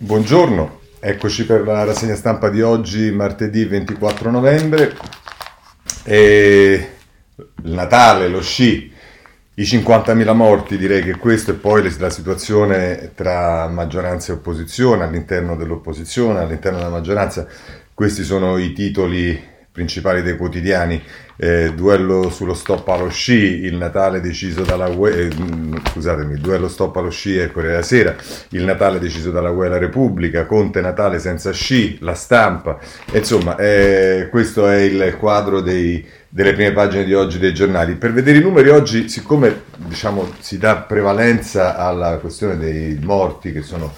Buongiorno, eccoci per la rassegna stampa di oggi, martedì 24 novembre. E il Natale, lo sci, i 50.000 morti, direi che questo e poi la situazione tra maggioranza e opposizione, all'interno dell'opposizione, all'interno della maggioranza, questi sono i titoli principali dei quotidiani, eh, duello sullo stop allo sci, il Natale deciso dalla UE, eh, scusatemi, duello stop allo sci e Corriere della Sera, il Natale deciso dalla UE alla Repubblica, Conte Natale senza sci, la stampa, insomma eh, questo è il quadro dei, delle prime pagine di oggi dei giornali. Per vedere i numeri oggi, siccome diciamo, si dà prevalenza alla questione dei morti che sono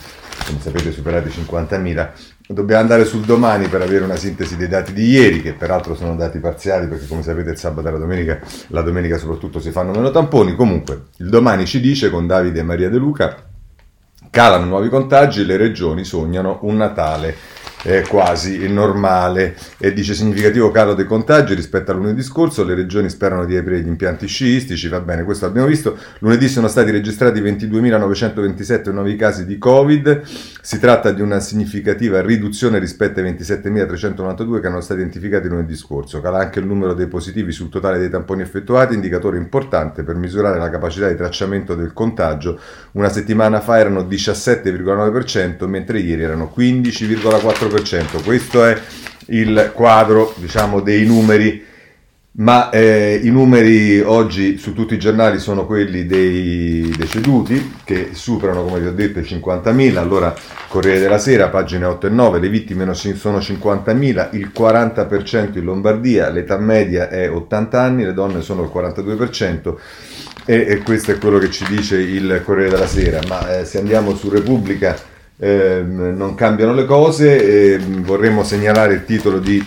come sapete superati i 50.000, Dobbiamo andare sul domani per avere una sintesi dei dati di ieri, che peraltro sono dati parziali, perché come sapete il sabato e la domenica, la domenica soprattutto si fanno meno tamponi. Comunque, il domani ci dice con Davide e Maria De Luca, calano nuovi contagi, le regioni sognano un Natale è quasi normale. E dice significativo calo dei contagi rispetto a lunedì scorso, le regioni sperano di aprire gli impianti sciistici, va bene, questo abbiamo visto, lunedì sono stati registrati 22.927 nuovi casi di Covid, si tratta di una significativa riduzione rispetto ai 27.392 che erano stati identificati lunedì scorso, cala anche il numero dei positivi sul totale dei tamponi effettuati, indicatore importante per misurare la capacità di tracciamento del contagio, una settimana fa erano 17,9% mentre ieri erano 15,4%. 4%. Questo è il quadro diciamo, dei numeri, ma eh, i numeri oggi su tutti i giornali sono quelli dei deceduti che superano, come vi ho detto, i 50.000. Allora, Corriere della Sera, pagine 8 e 9, le vittime sono 50.000, il 40% in Lombardia, l'età media è 80 anni, le donne sono il 42%. E, e questo è quello che ci dice il Corriere della Sera. Ma eh, se andiamo su Repubblica, eh, non cambiano le cose. Eh, vorremmo segnalare il titolo di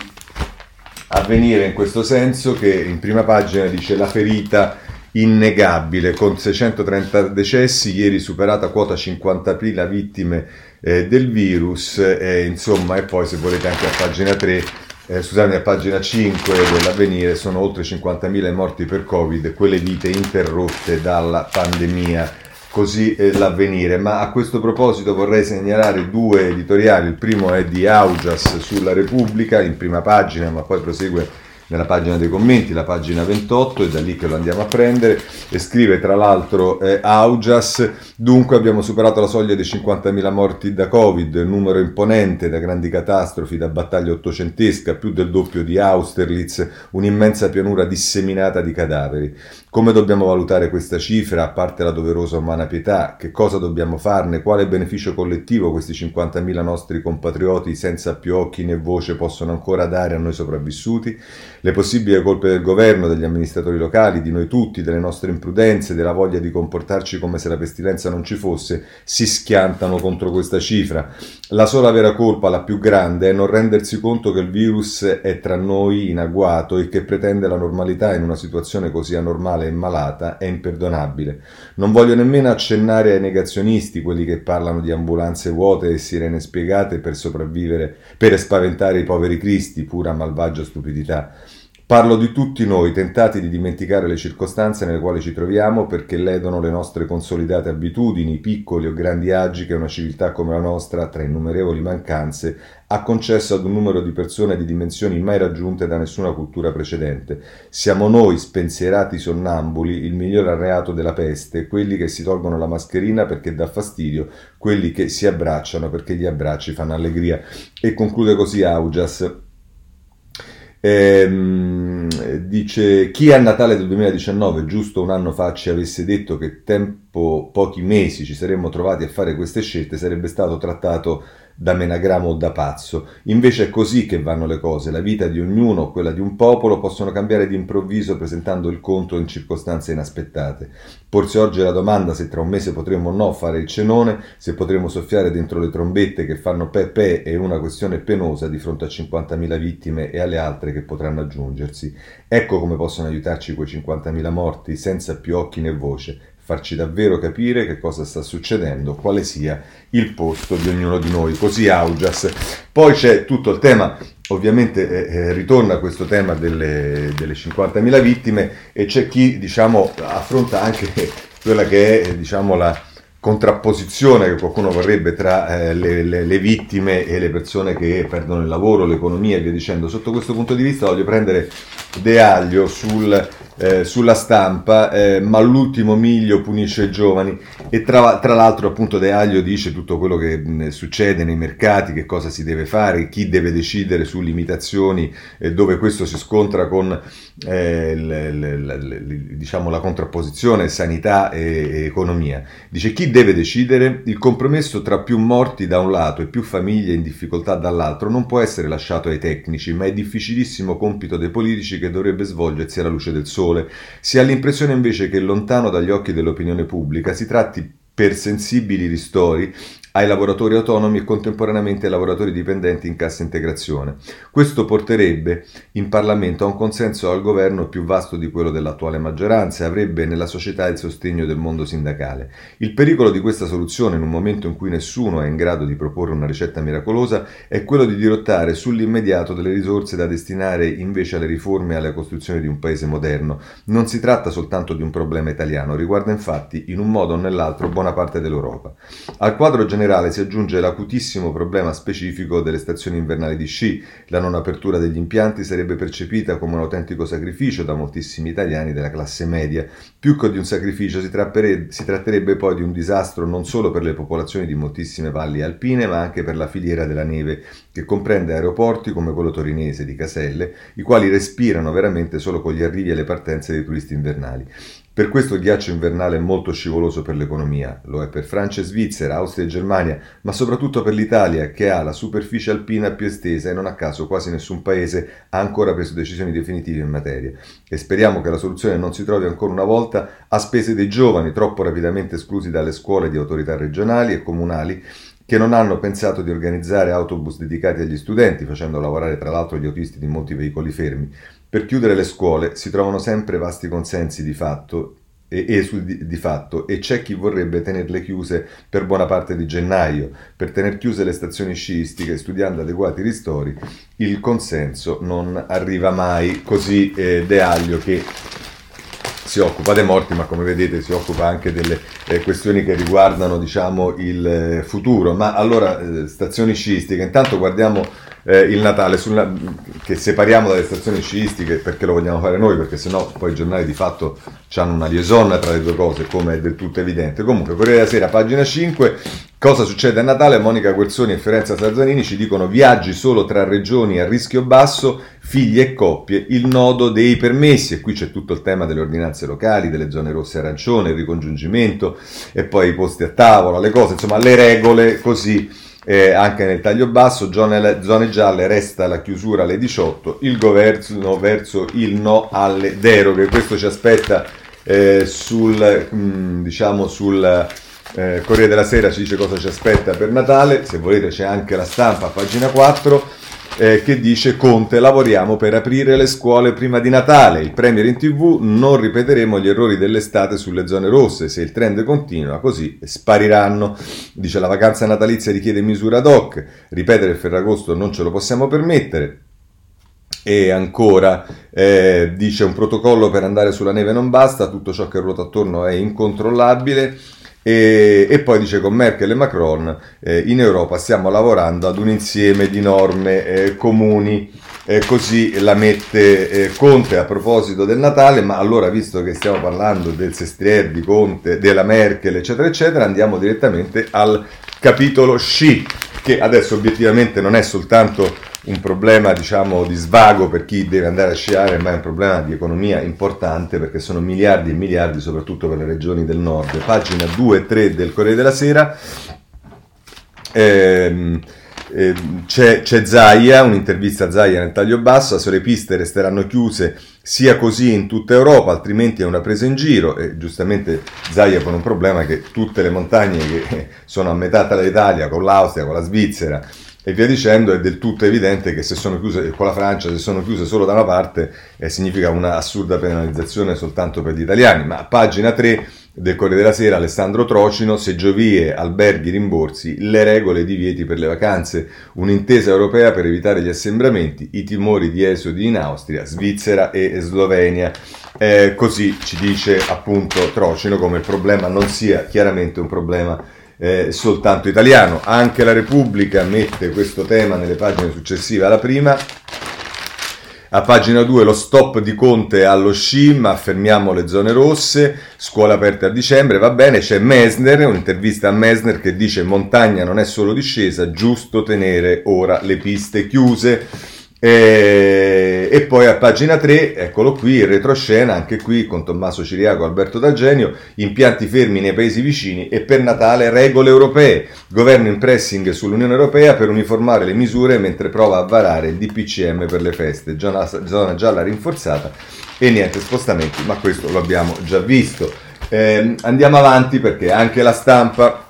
Avvenire in questo senso che in prima pagina dice la ferita innegabile con 630 decessi, ieri superata quota 50.000 vittime eh, del virus, eh, insomma, e poi se volete anche a pagina 3, eh, scusate, a pagina 5 dell'avvenire sono oltre 50.000 morti per Covid, quelle vite interrotte dalla pandemia così eh, l'avvenire. Ma a questo proposito vorrei segnalare due editoriali. Il primo è di Augias sulla Repubblica, in prima pagina, ma poi prosegue nella pagina dei commenti, la pagina 28, è da lì che lo andiamo a prendere, e scrive tra l'altro eh, Augias, dunque abbiamo superato la soglia dei 50.000 morti da Covid, numero imponente da grandi catastrofi, da battaglia ottocentesca, più del doppio di Austerlitz, un'immensa pianura disseminata di cadaveri. Come dobbiamo valutare questa cifra, a parte la doverosa umana pietà? Che cosa dobbiamo farne? Quale beneficio collettivo questi 50.000 nostri compatrioti senza più occhi né voce possono ancora dare a noi sopravvissuti? Le possibili colpe del governo, degli amministratori locali, di noi tutti, delle nostre imprudenze, della voglia di comportarci come se la pestilenza non ci fosse, si schiantano contro questa cifra. La sola vera colpa, la più grande, è non rendersi conto che il virus è tra noi in agguato e che pretende la normalità in una situazione così anormale e malata è imperdonabile. Non voglio nemmeno accennare ai negazionisti, quelli che parlano di ambulanze vuote e sirene spiegate per sopravvivere, per spaventare i poveri cristi, pura malvagia stupidità. Parlo di tutti noi, tentati di dimenticare le circostanze nelle quali ci troviamo perché ledono le nostre consolidate abitudini, piccoli o grandi agi che una civiltà come la nostra, tra innumerevoli mancanze, ha concesso ad un numero di persone di dimensioni mai raggiunte da nessuna cultura precedente. Siamo noi, spensierati sonnambuli, il miglior arreato della peste, quelli che si tolgono la mascherina perché dà fastidio, quelli che si abbracciano perché gli abbracci fanno allegria. E conclude così Augias. Ehm, dice chi a Natale del 2019, giusto un anno fa, ci avesse detto che tempo pochi mesi ci saremmo trovati a fare queste scelte, sarebbe stato trattato da menagramo o da pazzo. Invece è così che vanno le cose. La vita di ognuno quella di un popolo possono cambiare d'improvviso presentando il conto in circostanze inaspettate. Porsi oggi la domanda se tra un mese potremo o no fare il cenone, se potremo soffiare dentro le trombette che fanno pepe è una questione penosa di fronte a 50.000 vittime e alle altre che potranno aggiungersi. Ecco come possono aiutarci quei 50.000 morti senza più occhi né voce farci davvero capire che cosa sta succedendo, quale sia il posto di ognuno di noi. Così Augias. Poi c'è tutto il tema, ovviamente eh, eh ritorna questo tema delle, delle 50.000 vittime e c'è chi diciamo, affronta anche quella che è diciamo, la contrapposizione che qualcuno vorrebbe tra eh, le, le, le, vittime e le persone che perdono il lavoro, l'economia e via dicendo. Sotto questo punto di vista voglio prendere De Aglio sul eh, sulla stampa, eh, ma l'ultimo miglio punisce i giovani e tra, tra, l'altro appunto De Aglio dice tutto quello che mh, succede nei mercati, che cosa si deve fare, chi deve decidere su limitazioni, eh, dove questo si scontra con eh, le, le, le, diciamo, la contrapposizione sanità e, e economia. Dice chi deve decidere? Il compromesso tra più morti da un lato e più famiglie in difficoltà dall'altro non può essere lasciato ai tecnici, ma è difficilissimo compito dei politici che dovrebbe svolgersi alla luce del sole sole, si ha l'impressione invece che lontano dagli occhi dell'opinione pubblica si tratti per sensibili ristori ai lavoratori autonomi e contemporaneamente ai lavoratori dipendenti in cassa integrazione. Questo porterebbe in Parlamento a un consenso al governo più vasto di quello dell'attuale maggioranza e avrebbe nella società il sostegno del mondo sindacale. Il pericolo di questa soluzione in un momento in cui nessuno è in grado di proporre una ricetta miracolosa è quello di dirottare sull'immediato delle risorse da destinare invece alle riforme e alla costruzione di un paese moderno. Non si tratta soltanto di un problema italiano, riguarda infatti in un modo o nell'altro buona parte dell'Europa. Al quadro generale generale si aggiunge l'acutissimo problema specifico delle stazioni invernali di sci. La non apertura degli impianti sarebbe percepita come un autentico sacrificio da moltissimi italiani della classe media. Più che di un sacrificio si, si tratterebbe poi di un disastro non solo per le popolazioni di moltissime valli alpine, ma anche per la filiera della neve, che comprende aeroporti come quello torinese di Caselle, i quali respirano veramente solo con gli arrivi e le partenze dei turisti invernali. Per questo il ghiaccio invernale è molto scivoloso per l'economia, lo è per Francia e Svizzera, Austria e Germania, ma soprattutto per l'Italia che ha la superficie alpina più estesa e non a caso quasi nessun paese ha ancora preso decisioni definitive in materia. E speriamo che la soluzione non si trovi ancora una volta a spese dei giovani troppo rapidamente esclusi dalle scuole di autorità regionali e comunali che non hanno pensato di organizzare autobus dedicati agli studenti, facendo lavorare tra l'altro gli autisti di molti veicoli fermi. Per chiudere le scuole si trovano sempre vasti consensi di fatto e, e su, di, di, fatto e c'è chi vorrebbe tenerle chiuse per buona parte di gennaio. Per tenere chiuse le stazioni sciistiche studiando adeguati ristori il consenso non arriva mai. Così eh, De Aglio che si occupa dei morti, ma come vedete si occupa anche delle eh, questioni che riguardano diciamo, il eh, futuro. Ma allora, eh, stazioni sciistiche, intanto guardiamo eh, il Natale, sulla, che separiamo dalle stazioni sciistiche perché lo vogliamo fare noi, perché sennò poi i giornali di fatto hanno una liaison tra le due cose, come è del tutto evidente. Comunque, Corriere della Sera, pagina 5, cosa succede a Natale? Monica Guerzoni e Ferenza Sarzanini ci dicono viaggi solo tra regioni a rischio basso, figli e coppie, il nodo dei permessi, e qui c'è tutto il tema delle ordinanze locali, delle zone rosse e arancione, il ricongiungimento, e poi i posti a tavola, le cose, insomma le regole così eh, anche nel taglio basso, zone, zone gialle resta la chiusura alle 18, il governo verso il no alle deroghe. Questo ci aspetta eh, sul, mh, mm, diciamo sul eh, Corriere della Sera, ci dice cosa ci aspetta per Natale, se volete c'è anche la stampa pagina 4 eh, che dice Conte lavoriamo per aprire le scuole prima di Natale, il Premier in tv non ripeteremo gli errori dell'estate sulle zone rosse, se il trend continua così spariranno, dice la vacanza natalizia richiede misura ad hoc, ripetere il Ferragosto non ce lo possiamo permettere, e ancora eh, dice un protocollo per andare sulla neve non basta, tutto ciò che ruota attorno è incontrollabile. E, e, poi dice con Merkel e Macron eh, in Europa stiamo lavorando ad un insieme di norme eh, comuni, eh, così la mette eh, Conte a proposito del Natale, ma allora visto che stiamo parlando del Sestriere, di Conte, della Merkel eccetera eccetera, andiamo direttamente al capitolo sci, che adesso obiettivamente non è soltanto un problema diciamo di svago per chi deve andare a sciare, ma è un problema di economia importante perché sono miliardi e miliardi soprattutto per le regioni del nord. Pagina 2 e 3 del Corriere della Sera. Ehm, ehm, c'è, c'è Zaia, un'intervista a Zaia nel taglio basso, se le piste resteranno chiuse sia così in tutta Europa, altrimenti è una presa in giro e giustamente Zaia pone un problema che tutte le montagne che sono a metà tra l'Italia, con l'Austria, con la Svizzera, e via dicendo, è del tutto evidente che se sono chiuse con la Francia, se sono chiuse solo da una parte, eh, significa una assurda penalizzazione soltanto per gli italiani. Ma a pagina 3 del Corriere della Sera, Alessandro Trocino, seggiovie, alberghi, rimborsi, le regole e divieti per le vacanze, un'intesa europea per evitare gli assembramenti, i timori di esodi in Austria, Svizzera e Slovenia. Eh, così ci dice appunto Trocino come il problema non sia chiaramente un problema eh, soltanto italiano. Anche la Repubblica mette questo tema nelle pagine successive alla prima a pagina 2 lo stop di Conte allo sci, ma fermiamo le zone rosse, scuola aperta a dicembre, va bene, c'è Mesner, un'intervista a Mesner che dice montagna non è solo discesa, giusto tenere ora le piste chiuse. E, e, poi a pagina 3, eccolo qui, il retroscena, anche qui con Tommaso Ciriaco Alberto D'Algenio, impianti fermi nei paesi vicini e per Natale regole europee. Governo in pressing sull'Unione Europea per uniformare le misure mentre prova a varare il DPCM per le feste, zona, zona gialla rinforzata e niente spostamenti, ma questo lo abbiamo già visto. Eh, andiamo avanti perché anche la stampa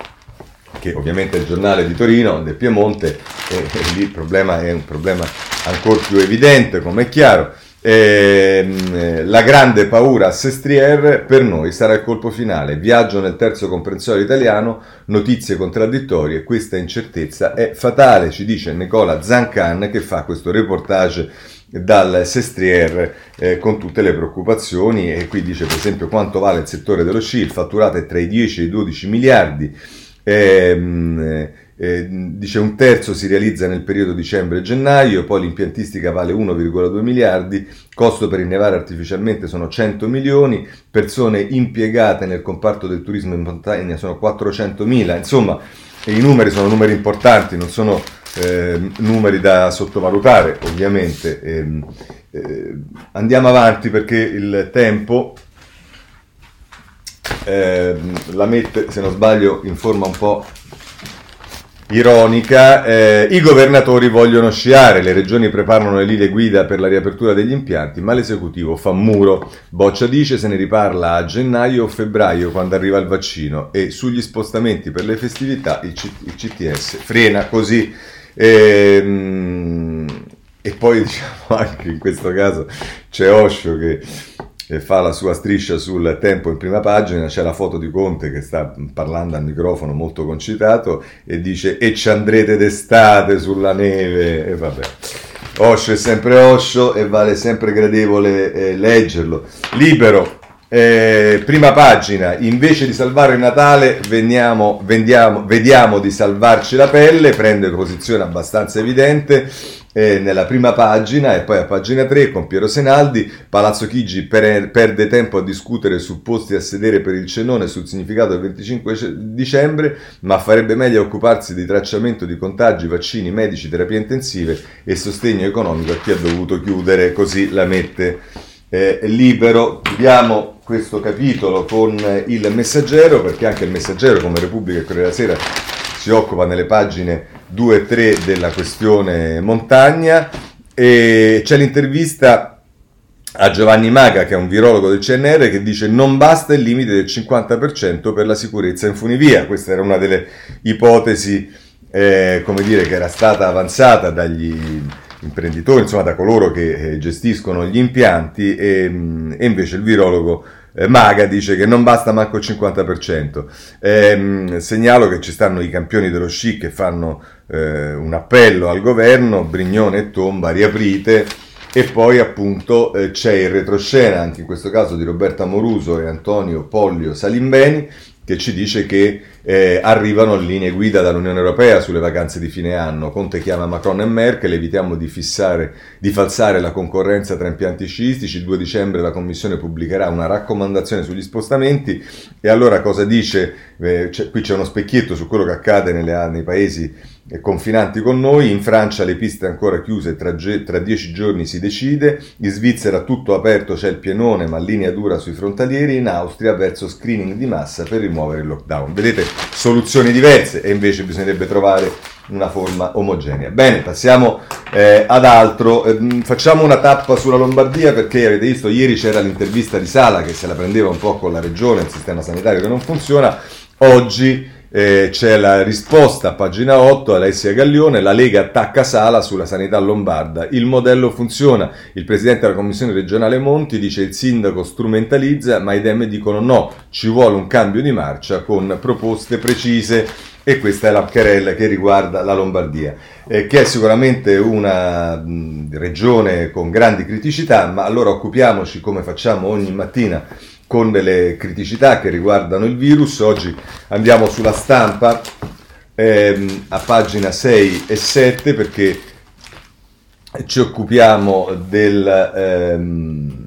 che ovviamente è il giornale di Torino, del Piemonte, e, e lì il problema è un problema ancora più evidente, come è chiaro. Eh, la grande paura a Sestriere per noi sarà il colpo finale. Viaggio nel terzo comprensorio italiano, notizie contraddittorie, questa incertezza è fatale, ci dice Nicola Zancan che fa questo reportage dal Sestriere eh, con tutte le preoccupazioni e qui dice per esempio quanto vale il settore dello sci, il fatturato è tra i 10 e i 12 miliardi. Eh, eh, dice un terzo si realizza nel periodo dicembre-gennaio, poi l'impiantistica vale 1,2 miliardi, costo per innevare artificialmente sono 100 milioni, persone impiegate nel comparto del turismo in montagna sono 400 mila, insomma i numeri sono numeri importanti, non sono eh, numeri da sottovalutare ovviamente. Eh, eh, andiamo avanti perché il tempo ehm, la mette, se non sbaglio, in forma un po' ironica, eh, i governatori vogliono sciare, le regioni preparano le linee guida per la riapertura degli impianti, ma l'esecutivo fa muro. Boccia dice se ne riparla a gennaio o febbraio quando arriva il vaccino e sugli spostamenti per le festività il, C- il CTS frena così. E, e poi diciamo anche in questo caso c'è Osho che fa la sua striscia sul tempo in prima pagina, c'è la foto di Conte che sta parlando al microfono molto concitato e dice e ci andrete d'estate sulla neve? E vabbè. Osho è sempre Osho e vale sempre gradevole eh, leggerlo. Libero, eh, prima pagina, invece di salvare il Natale veniamo, vendiamo, vediamo di salvarci la pelle, prende posizione abbastanza evidente eh, nella prima pagina e poi a pagina 3 con Piero Senaldi, Palazzo Chigi per, perde tempo a discutere su posti a sedere per il cenone sul significato del 25 dicembre, ma farebbe meglio occuparsi di tracciamento di contagi, vaccini, medici, terapie intensive e sostegno economico a chi ha dovuto chiudere, così la mette eh, libero. Chiudiamo questo capitolo con il messaggero, perché anche il messaggero come Repubblica e Corriere della Sera si occupa nelle pagine 2 e 3 della questione montagna e c'è l'intervista a Giovanni Maga, che è un virologo del CNR, che dice non basta il limite del 50% per la sicurezza in funivia. Questa era una delle ipotesi, eh, come dire, che era stata avanzata dagli imprenditori, insomma da coloro che eh, gestiscono gli impianti e, e invece il virologo eh, Maga dice che non basta manco il 50%. Eh, segnalo che ci stanno i campioni dello sci che fanno eh, un appello al governo, Brignone e Tomba, riaprite. E poi appunto eh, c'è il retroscena, anche in questo caso di Roberta Moruso e Antonio Pollio Salimbeni, che ci dice che eh, arrivano linee guida dall'Unione Europea sulle vacanze di fine anno. Conte chiama Macron e Merkel, evitiamo di, fissare, di falsare la concorrenza tra impianti sciistici. Il 2 dicembre la Commissione pubblicherà una raccomandazione sugli spostamenti. E allora cosa dice? Eh, c'è, qui c'è uno specchietto su quello che accade nelle, nei paesi confinanti con noi, in Francia le piste ancora chiuse, tra, tra dieci giorni si decide, in Svizzera tutto aperto c'è il pienone ma linea dura sui frontalieri, in Austria verso screening di massa per rimuovere il lockdown. Vedete, soluzioni diverse e invece bisognerebbe trovare una forma omogenea. Bene, passiamo eh, ad altro, eh, facciamo una tappa sulla Lombardia perché avete visto ieri c'era l'intervista di Sala che se la prendeva un po' con la regione, il sistema sanitario che non funziona, oggi eh, c'è la risposta pagina 8, Alessia Gaglione, la Lega attacca Sala sulla sanità lombarda, il modello funziona, il presidente della commissione regionale Monti dice il sindaco strumentalizza, ma i Dem dicono no, ci vuole un cambio di marcia con proposte precise. E questa è la querella che riguarda la Lombardia, eh, che è sicuramente una mh, regione con grandi criticità, ma allora occupiamoci come facciamo ogni mattina con delle criticità che riguardano il virus. Oggi andiamo sulla stampa ehm, a pagina 6 e 7 perché ci occupiamo del... Ehm,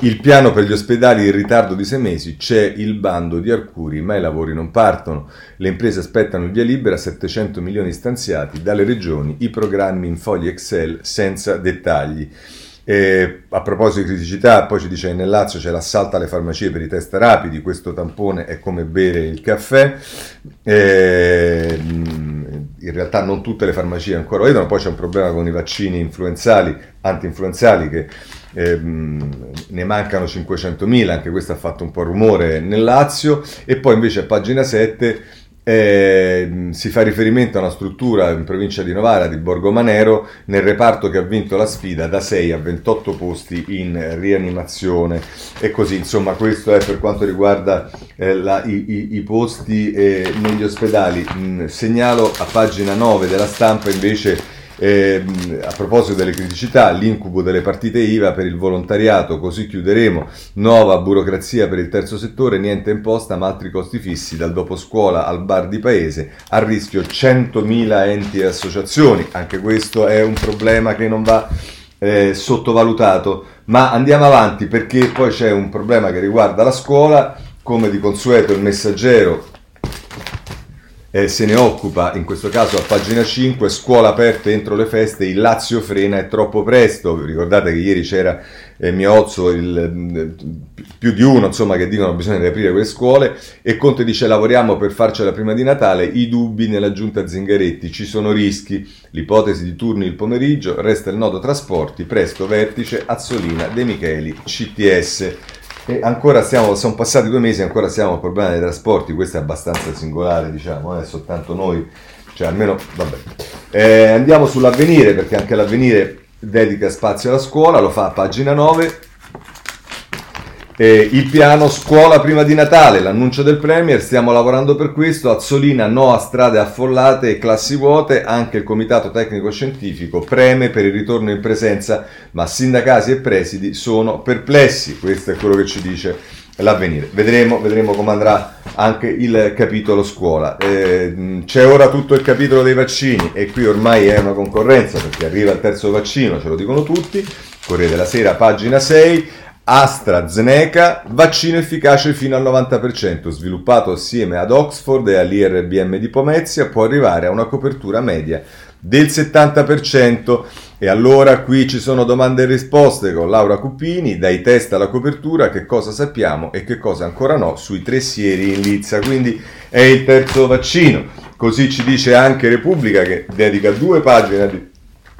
Il piano per gli ospedali in ritardo di sei mesi, c'è il bando di Arcuri, ma i lavori non partono. Le imprese aspettano il via libera, 700 milioni stanziati dalle regioni, i programmi in fogli Excel senza dettagli. E a proposito di criticità, poi ci dice che nel Lazio c'è l'assalto alle farmacie per i test rapidi, questo tampone è come bere il caffè. E, in realtà non tutte le farmacie ancora vedono, poi c'è un problema con i vaccini influenzali, anti-influenzali che ehm, ne mancano 500.000, anche questo ha fatto un po' rumore nel Lazio, e poi invece a pagina 7 eh, si fa riferimento a una struttura in provincia di Novara di Borgomanero nel reparto che ha vinto la sfida da 6 a 28 posti in rianimazione e così insomma questo è per quanto riguarda eh, la, i, i, i, posti eh, negli ospedali. Mm, segnalo a pagina 9 della stampa invece eh, a proposito delle criticità, l'incubo delle partite IVA per il volontariato, così chiuderemo, nuova burocrazia per il terzo settore, niente imposta ma altri costi fissi, dal dopo scuola al bar di paese, a rischio 100.000 enti e associazioni, anche questo è un problema che non va eh, sottovalutato, ma andiamo avanti perché poi c'è un problema che riguarda la scuola, come di consueto il messaggero eh, se ne occupa, in questo caso a pagina 5, scuola aperta entro le feste, il Lazio frena è troppo presto, ricordate che ieri c'era eh, Miozzo, il, mm, più di uno insomma che dicono che bisogna riaprire quelle scuole. E Conte dice lavoriamo per farcela prima di Natale, i dubbi nella giunta Zingaretti, ci sono rischi, l'ipotesi di turni il pomeriggio, resta il nodo trasporti, presto vertice, Azzolina, De Micheli, CTS. E ancora stiamo, sono passati due mesi ancora siamo al problema dei trasporti, questo è abbastanza singolare, diciamo, è soltanto noi, cioè almeno, vabbè. Eh, andiamo sull'avvenire, perché anche l'avvenire dedica spazio alla scuola, lo fa a pagina 9, eh, il piano scuola prima di Natale, l'annuncio del Premier, stiamo lavorando per questo, Azzolina no a strade affollate e classi vuote, anche il Comitato Tecnico Scientifico preme per il ritorno in presenza, ma sindacati e presidi sono perplessi, questo è quello che ci dice l'avvenire. Vedremo, vedremo come andrà anche il capitolo scuola. Eh, c'è ora tutto il capitolo dei vaccini e qui ormai è una concorrenza perché arriva il terzo vaccino, ce lo dicono tutti, Corriere della Sera, pagina 6. AstraZeneca, vaccino efficace fino al 90%, sviluppato assieme ad Oxford e all'IRBM di Pomezia, può arrivare a una copertura media del 70%. E allora qui ci sono domande e risposte con Laura Cupini, dai test alla copertura, che cosa sappiamo e che cosa ancora no sui tre sieri in Lizza. Quindi è il terzo vaccino. Così ci dice anche Repubblica che dedica due pagine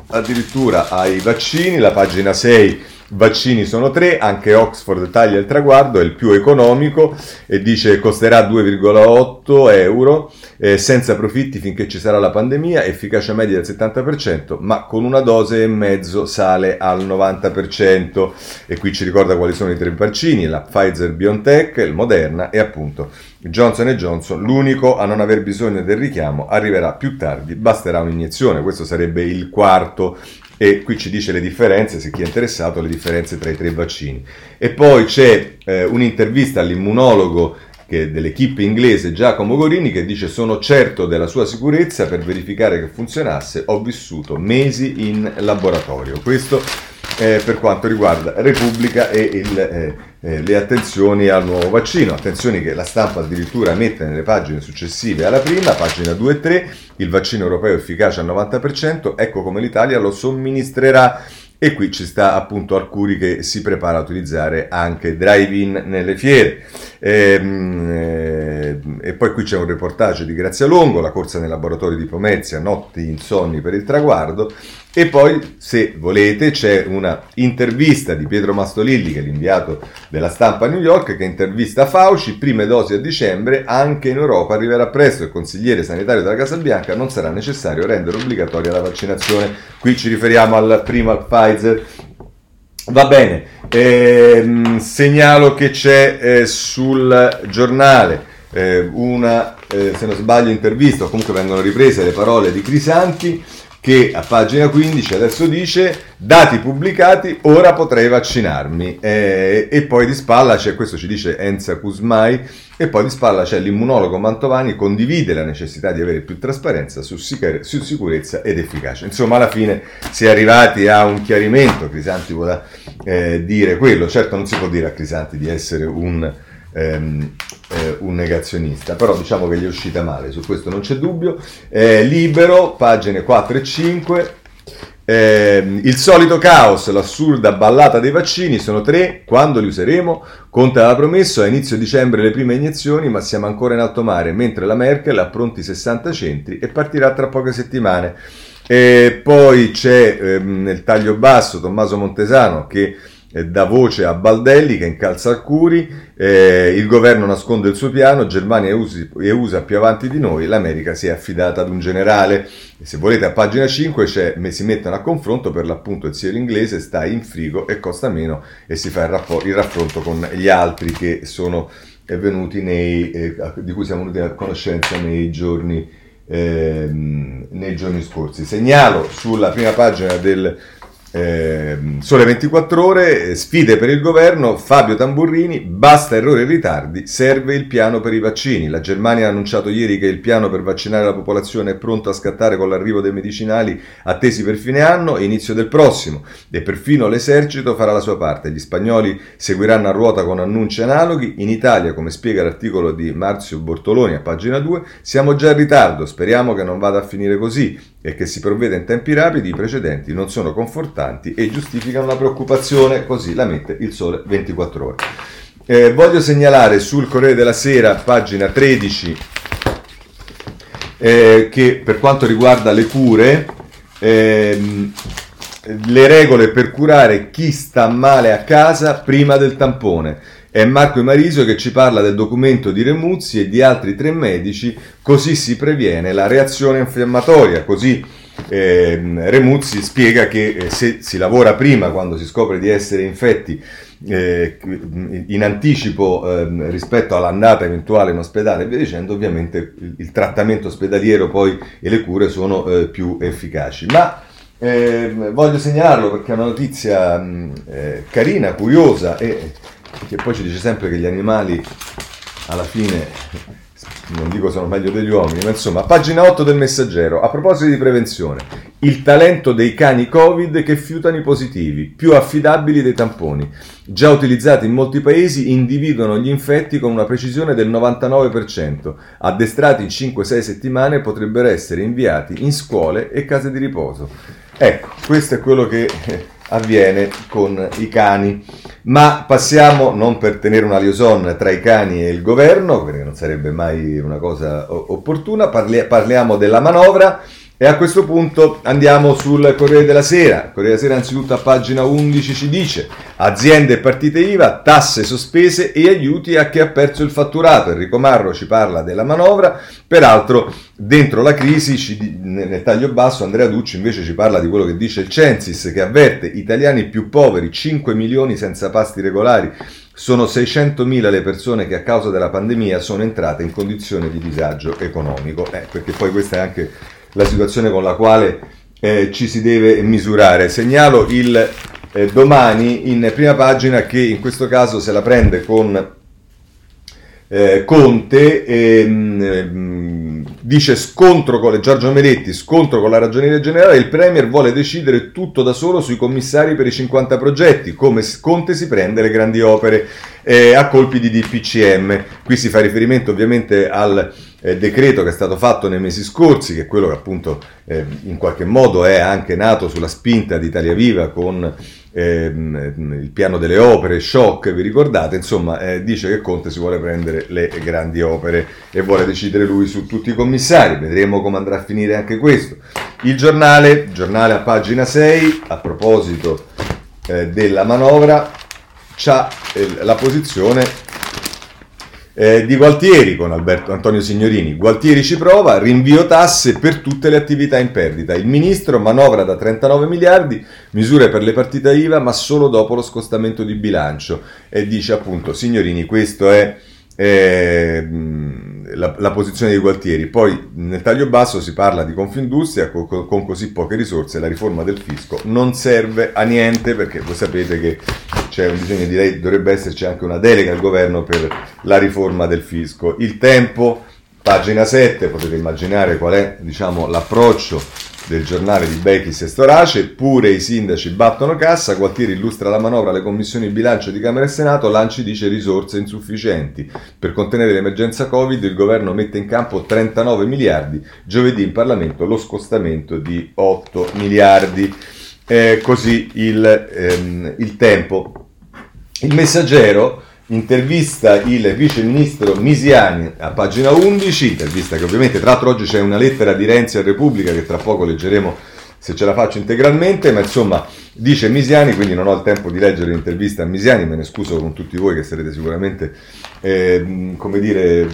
addirittura ai vaccini, la pagina 6 vaccini sono tre, anche Oxford taglia il traguardo, è il più economico e dice costerà 2,8 euro eh, senza profitti finché ci sarà la pandemia, efficacia media del 70%, ma con una dose e mezzo sale al 90%. E qui ci ricorda quali sono i tre vaccini, la Pfizer BioNTech, il Moderna e appunto Johnson Johnson, l'unico a non aver bisogno del richiamo, arriverà più tardi, basterà un'iniezione, questo sarebbe il quarto e qui ci dice le differenze, se chi è interessato, le differenze tra i tre vaccini. E poi c'è eh, un'intervista all'immunologo dell'equipe inglese Giacomo Gorini che dice sono certo della sua sicurezza per verificare che funzionasse, ho vissuto mesi in laboratorio. Questo eh, per quanto riguarda Repubblica e il, eh, eh, le attenzioni al nuovo vaccino, attenzioni che la stampa addirittura mette nelle pagine successive alla prima, pagina 2 e 3, il vaccino europeo efficace al 90%, ecco come l'Italia lo somministrerà e qui ci sta appunto Arcuri che si prepara a utilizzare anche drive-in nelle fiere. E, ehm, eh, e poi qui c'è un reportage di Grazia Longo, la corsa nei laboratori di Pomezia, notti insonni per il traguardo, e poi, se volete, c'è una intervista di Pietro Mastolilli, che è l'inviato della stampa a New York, che intervista Fauci, prime dosi a dicembre, anche in Europa arriverà presto il consigliere sanitario della Casa Bianca, non sarà necessario rendere obbligatoria la vaccinazione. Qui ci riferiamo al primo al Pfizer. Va bene, ehm, segnalo che c'è eh, sul giornale eh, una, eh, se non sbaglio, intervista, o comunque vengono riprese le parole di Crisanti che a pagina 15 adesso dice dati pubblicati, ora potrei vaccinarmi eh, e poi di spalla c'è, questo ci dice Enza Kuzmai, e poi di spalla c'è l'immunologo Mantovani, condivide la necessità di avere più trasparenza su, sicure, su sicurezza ed efficacia. Insomma, alla fine si è arrivati a un chiarimento, Crisanti vuole eh, dire quello, certo non si può dire a Crisanti di essere un ehm, eh, un negazionista, però diciamo che gli è uscita male, su questo non c'è dubbio. Eh, libero, pagine 4 e 5. Eh, il solito caos, l'assurda ballata dei vaccini sono tre, quando li useremo? Conte aveva promesso a inizio dicembre le prime iniezioni, ma siamo ancora in alto mare, mentre la Merkel ha pronti 60 centri e partirà tra poche settimane. E poi c'è ehm, nel taglio basso Tommaso Montesano che dà voce a Baldelli che incalza Alcuri, eh, il governo nasconde il suo piano, Germania e USA più avanti di noi, l'America si è affidata ad un generale. E se volete a pagina 5 si mettono a confronto, per l'appunto il siero inglese sta in frigo e costa meno e si fa il, rapport- il raffronto con gli altri che sono venuti nei, eh, di cui siamo venuti a conoscenza nei giorni, eh, nei giorni scorsi. Segnalo sulla prima pagina del eh, Sole 24 ore, sfide per il governo, Fabio Tamburrini, basta errori e ritardi, serve il piano per i vaccini. La Germania ha annunciato ieri che il piano per vaccinare la popolazione è pronto a scattare con l'arrivo dei medicinali attesi per fine anno e inizio del prossimo e perfino l'esercito farà la sua parte. Gli spagnoli seguiranno a ruota con annunci analoghi. In Italia, come spiega l'articolo di Marzio Bortoloni a pagina 2, siamo già in ritardo, speriamo che non vada a finire così e che si provveda in tempi rapidi, i precedenti non sono confortanti e giustificano la preoccupazione, così la mette il sole 24 ore. Eh, voglio segnalare sul Corriere della Sera, pagina 13, eh, che per quanto riguarda le cure, ehm, le regole per curare chi sta male a casa prima del tampone. È Marco Emarisio che ci parla del documento di Remuzzi e di altri tre medici, così si previene la reazione infiammatoria, così eh, Remuzzi spiega che eh, se si lavora prima, quando si scopre di essere infetti, eh, in anticipo eh, rispetto all'andata eventuale in ospedale e via dicendo, ovviamente il, trattamento ospedaliero poi e le cure sono eh, più efficaci. Ma eh, voglio segnalarlo perché è una notizia eh, carina, curiosa e che poi ci dice sempre che gli animali alla fine non dico sono meglio degli uomini, ma insomma, pagina 8 del messaggero, a proposito di prevenzione, il talento dei cani Covid che fiutano i positivi, più affidabili dei tamponi, già utilizzati in molti paesi, individuano gli infetti con una precisione del 99%, addestrati in 5-6 settimane potrebbero essere inviati in scuole e case di riposo. Ecco, questo è quello che avviene con i cani. Ma passiamo, non per tenere una liaison tra i cani e il governo, perché non sarebbe mai una cosa opportuna, parli- parliamo della manovra e a questo punto andiamo sul Corriere della Sera. Corriere della Sera anzitutto a pagina 11 ci dice aziende e partite IVA, tasse sospese e aiuti a chi ha perso il fatturato. Enrico Marro ci parla della manovra, peraltro dentro la crisi ci, nel taglio basso Andrea Ducci invece ci parla di quello che dice il Censis che avverte italiani più poveri, 5 milioni senza pasti regolari. Sono 600.000 le persone che a causa della pandemia sono entrate in condizioni di disagio economico, eh, perché poi questa è anche la situazione con la quale eh, ci si deve misurare. Segnalo il eh, domani in prima pagina che in questo caso se la prende con eh, Conte, ehm, dice scontro con Giorgio Meletti, scontro con la ragioneria generale, il Premier vuole decidere tutto da solo sui commissari per i 50 progetti, come Conte si prende le grandi opere eh, a colpi di DPCM. Qui si fa riferimento ovviamente al eh, decreto che è stato fatto nei mesi scorsi, che è quello che appunto eh, in qualche modo è anche nato sulla spinta di Italia Viva con ehm, il piano delle opere, shock, vi ricordate? Insomma, eh, dice che Conte si vuole prendere le grandi opere e vuole decidere lui su tutti i commissari. Vedremo come andrà a finire anche questo. Il giornale, giornale a pagina 6, a proposito eh, della manovra, c'ha eh, la posizione eh, di Gualtieri con Alberto Antonio Signorini. Gualtieri ci prova, rinvio tasse per tutte le attività in perdita. Il ministro manovra da 39 miliardi, misure per le partite IVA, ma solo dopo lo scostamento di bilancio. E dice appunto, Signorini, questo è... Eh, la, la, posizione di Gualtieri. Poi nel taglio basso si parla di Confindustria con, con, così poche risorse, la riforma del fisco non serve a niente perché voi sapete che c'è un disegno di legge, dovrebbe esserci anche una delega al governo per la riforma del fisco. Il tempo, pagina 7, potete immaginare qual è diciamo, l'approccio del giornale di Bechis e Storace, pure i sindaci battono cassa, Gualtieri illustra la manovra alle commissioni bilancio di Camera e Senato, Lanci dice risorse insufficienti. Per contenere l'emergenza Covid il governo mette in campo 39 miliardi, giovedì in Parlamento lo scostamento di 8 miliardi. Eh, così il, ehm, il tempo. Il messaggero intervista il vice ministro Misiani a pagina 11, intervista che ovviamente tra l'altro oggi c'è una lettera di Renzi a Repubblica che tra poco leggeremo se ce la faccio integralmente, ma insomma dice Misiani, quindi non ho il tempo di leggere l'intervista a Misiani, me ne scuso con tutti voi che sarete sicuramente eh, come dire,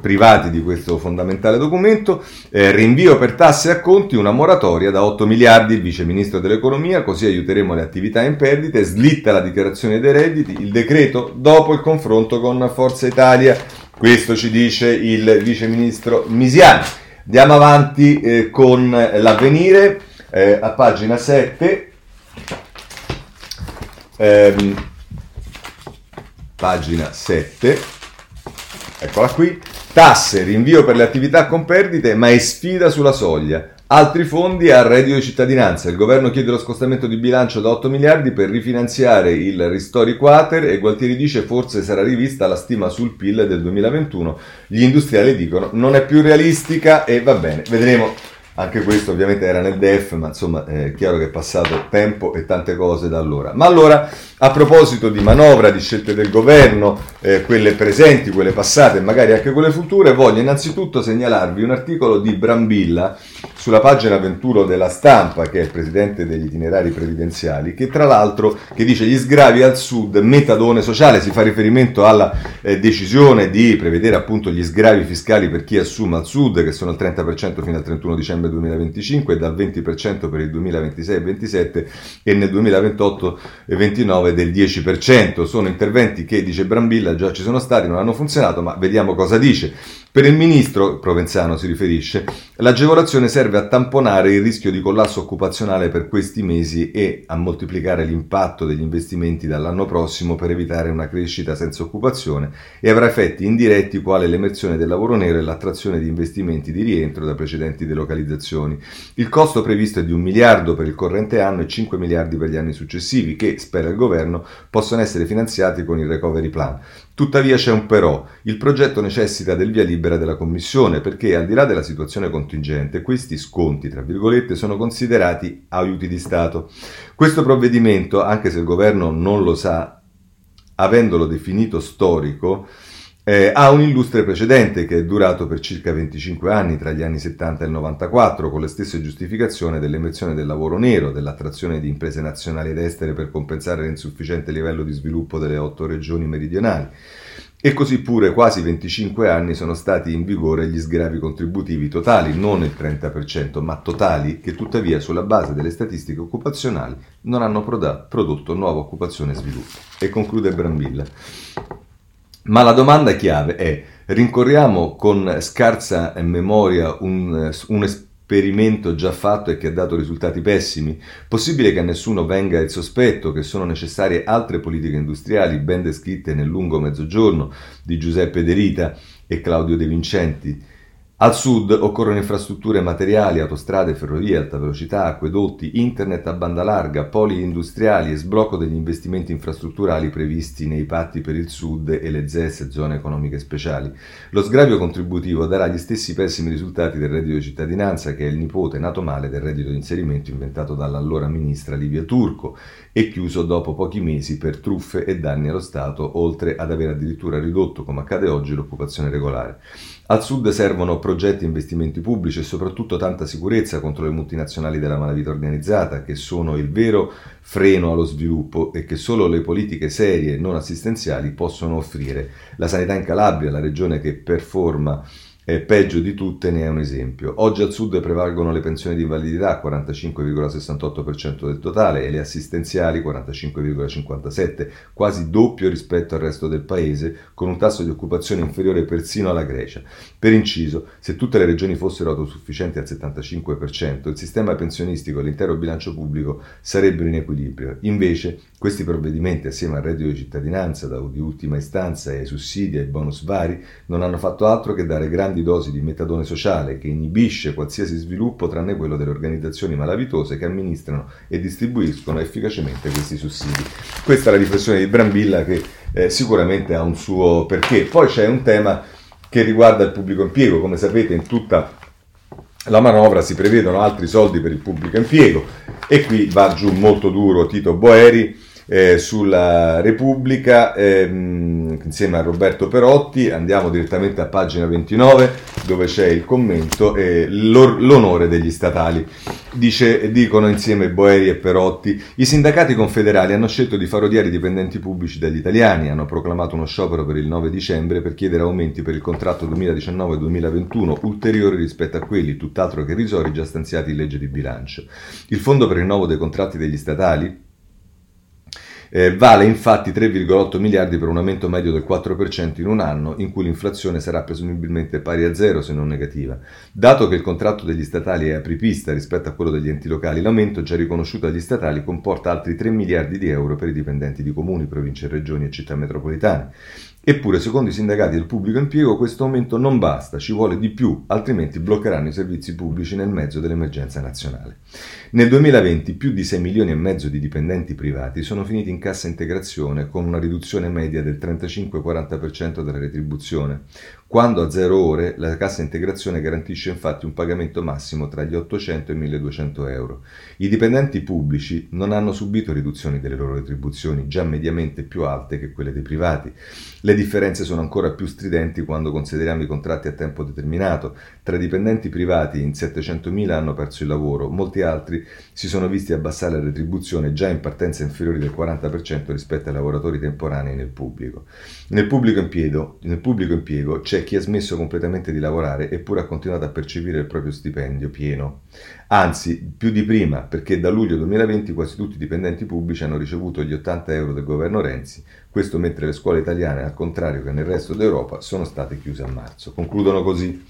privati di questo fondamentale documento, eh, rinvio per tasse e conti una moratoria da 8 miliardi, il vice ministro dell'economia, così aiuteremo le attività in perdite, slitta la dichiarazione dei redditi, il decreto dopo il confronto con Forza Italia, questo ci dice il vice ministro Misiani. Andiamo avanti eh, con l'avvenire eh, a pagina 7. Ehm, pagina 7. Eccola qui. Tasse, rinvio per le attività con perdite, ma è sfida sulla soglia. Altri fondi al reddito di cittadinanza. Il governo chiede lo scostamento di bilancio da 8 miliardi per rifinanziare il Ristori Quater e Gualtieri dice forse sarà rivista la stima sul PIL del 2021. Gli industriali dicono non è più realistica e va bene, vedremo anche questo ovviamente era nel DEF, ma insomma è chiaro che è passato tempo e tante cose da allora. Ma allora, a proposito di manovra, di scelte del governo, eh, quelle presenti, quelle passate e magari anche quelle future, voglio innanzitutto segnalarvi un articolo di Brambilla sulla pagina 21 della stampa, che è il presidente degli itinerari previdenziali, che tra l'altro che dice gli sgravi al sud, metadone sociale, si fa riferimento alla eh, decisione di prevedere appunto gli sgravi fiscali per chi assume al sud, che sono il 30% fino al 31 dicembre dicembre 2025 e dal 20% per il 2026 e 2027 nel 2028 e 2029 del 10%. Sono interventi che, dice Brambilla, già ci sono stati, non hanno funzionato, ma vediamo cosa dice. Per il ministro, Provenzano si riferisce, l'agevolazione serve a tamponare il rischio di collasso occupazionale per questi mesi e a moltiplicare l'impatto degli investimenti dall'anno prossimo per evitare una crescita senza occupazione e avrà effetti indiretti quale l'emersione del lavoro nero e l'attrazione di investimenti di rientro da precedenti delocalizzazioni. Il costo previsto è di un miliardo per il corrente anno e 5 miliardi per gli anni successivi che, spera il governo, possono essere finanziati con il recovery plan. Tuttavia c'è un però, il progetto necessita del via libera della Commissione perché al di là della situazione contingente questi sconti, tra virgolette, sono considerati aiuti di Stato. Questo provvedimento, anche se il governo non lo sa, avendolo definito storico, eh, ha un illustre precedente che è durato per circa 25 anni, tra gli anni 70 e il 94, con le stesse giustificazioni dell'emersione del lavoro nero, dell'attrazione di imprese nazionali ed estere per compensare l'insufficiente livello di sviluppo delle otto regioni meridionali. E così pure quasi 25 anni sono stati in vigore gli sgravi contributivi totali, non il 30%, ma totali, che tuttavia sulla base delle statistiche occupazionali non hanno prodotto nuova occupazione e sviluppo. E conclude Brambilla. Ma la domanda chiave è, rincorriamo con scarsa memoria un, un esperimento già fatto e che ha dato risultati pessimi? Possibile che a nessuno venga il sospetto che sono necessarie altre politiche industriali ben descritte nel lungo mezzogiorno di Giuseppe De Rita e Claudio De Vincenti? Al sud occorrono infrastrutture materiali, autostrade, ferrovie, alta velocità, acquedotti, internet a banda larga, poli industriali e sblocco degli investimenti infrastrutturali previsti nei patti per il sud e le ZES, zone economiche speciali. Lo sgravio contributivo darà gli stessi pessimi risultati del reddito di cittadinanza, che è il nipote nato male del reddito di inserimento inventato dall'allora ministra Livia Turco e chiuso dopo pochi mesi per truffe e danni allo Stato, oltre ad aver addirittura ridotto, come accade oggi, l'occupazione regolare. Al sud servono progetti e investimenti pubblici e soprattutto tanta sicurezza contro le multinazionali della malavita organizzata, che sono il vero freno allo sviluppo e che solo le politiche serie non assistenziali possono offrire. La sanità in Calabria, la regione che performa e peggio di tutte ne è un esempio. Oggi al sud prevalgono le pensioni di invalidità, 45,68% del totale, e le assistenziali, 45,57%, quasi doppio rispetto al resto del paese, con un tasso di occupazione inferiore persino alla Grecia. Per inciso, se tutte le regioni fossero autosufficienti al 75%, il sistema pensionistico e l'intero bilancio pubblico sarebbero in equilibrio. Invece, questi provvedimenti, assieme al reddito di cittadinanza di ultima istanza ai sussidi e ai bonus vari, non hanno fatto altro che dare grandi dosi di metadone sociale che inibisce qualsiasi sviluppo tranne quello delle organizzazioni malavitose che amministrano e distribuiscono efficacemente questi sussidi. Questa è la riflessione di Brambilla che eh, sicuramente ha un suo perché. Poi c'è un tema che riguarda il pubblico impiego, come sapete in tutta la manovra si prevedono altri soldi per il pubblico impiego e qui va giù molto duro Tito Boeri eh, sulla Repubblica ehm, insieme a Roberto Perotti. Andiamo direttamente a pagina 29 dove c'è il commento e l'onore degli statali. Dice, dicono insieme Boeri e Perotti, i sindacati confederali hanno scelto di far odiare i dipendenti pubblici dagli italiani, hanno proclamato uno sciopero per il 9 dicembre per chiedere aumenti per il contratto 2019-2021 ulteriori rispetto a quelli, tutt'altro che risori, già stanziati in legge di bilancio. Il fondo per il rinnovo dei contratti degli statali eh, vale infatti 3,8 miliardi per un aumento medio del 4% in un anno, in cui l'inflazione sarà presumibilmente pari a zero se non negativa. Dato che il contratto degli statali è apripista rispetto a quello degli enti locali, l'aumento già riconosciuto agli statali comporta altri 3 miliardi di euro per i dipendenti di comuni, province, regioni e città metropolitane. Eppure, secondo i sindacati del pubblico impiego, questo aumento non basta, ci vuole di più, altrimenti bloccheranno i servizi pubblici nel mezzo dell'emergenza nazionale. Nel 2020 più di 6 milioni e mezzo di dipendenti privati sono finiti in cassa integrazione con una riduzione media del 35-40% della retribuzione, quando a zero ore la cassa integrazione garantisce infatti un pagamento massimo tra gli 800 e i 1200 euro. I dipendenti pubblici non hanno subito riduzioni delle loro retribuzioni, già mediamente più alte che quelle dei privati. Le differenze sono ancora più stridenti quando consideriamo i contratti a tempo determinato. Tra i dipendenti privati in 700.000 hanno perso il lavoro, molti altri si sono visti abbassare la retribuzione già in partenza inferiori del 40% rispetto ai lavoratori temporanei nel pubblico. Nel pubblico impiego, nel pubblico impiego c'è chi ha smesso completamente di lavorare eppure ha continuato a percepire il proprio stipendio pieno. Anzi, più di prima, perché da luglio 2020 quasi tutti i dipendenti pubblici hanno ricevuto gli 80 euro del governo Renzi, questo mentre le scuole italiane, al contrario che nel resto d'Europa, sono state chiuse a marzo. Concludono così.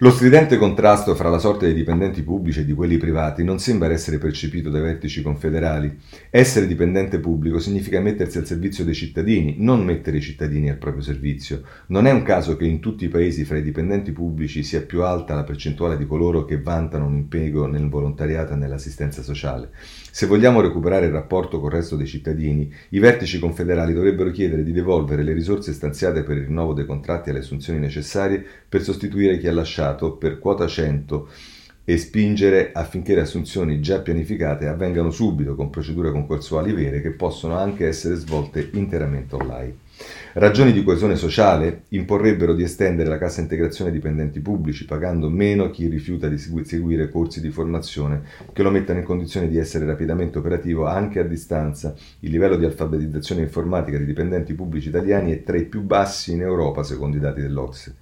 Lo stridente contrasto fra la sorte dei dipendenti pubblici e di quelli privati non sembra essere percepito dai vertici confederali. Essere dipendente pubblico significa mettersi al servizio dei cittadini, non mettere i cittadini al proprio servizio. Non è un caso che in tutti i paesi fra i dipendenti pubblici sia più alta la percentuale di coloro che vantano un impiego nel volontariato e nell'assistenza sociale. Se vogliamo recuperare il rapporto col resto dei cittadini, i vertici confederali dovrebbero chiedere di devolvere le risorse stanziate per il rinnovo dei contratti e le assunzioni necessarie per sostituire chi ha lasciato per quota 100 e spingere affinché le assunzioni già pianificate avvengano subito con procedure concorsuali vere che possono anche essere svolte interamente online. Ragioni di coesione sociale imporrebbero di estendere la cassa integrazione ai dipendenti pubblici, pagando meno chi rifiuta di seguire corsi di formazione che lo mettano in condizione di essere rapidamente operativo anche a distanza. Il livello di alfabetizzazione informatica dei dipendenti pubblici italiani è tra i più bassi in Europa, secondo i dati dell'Ocse.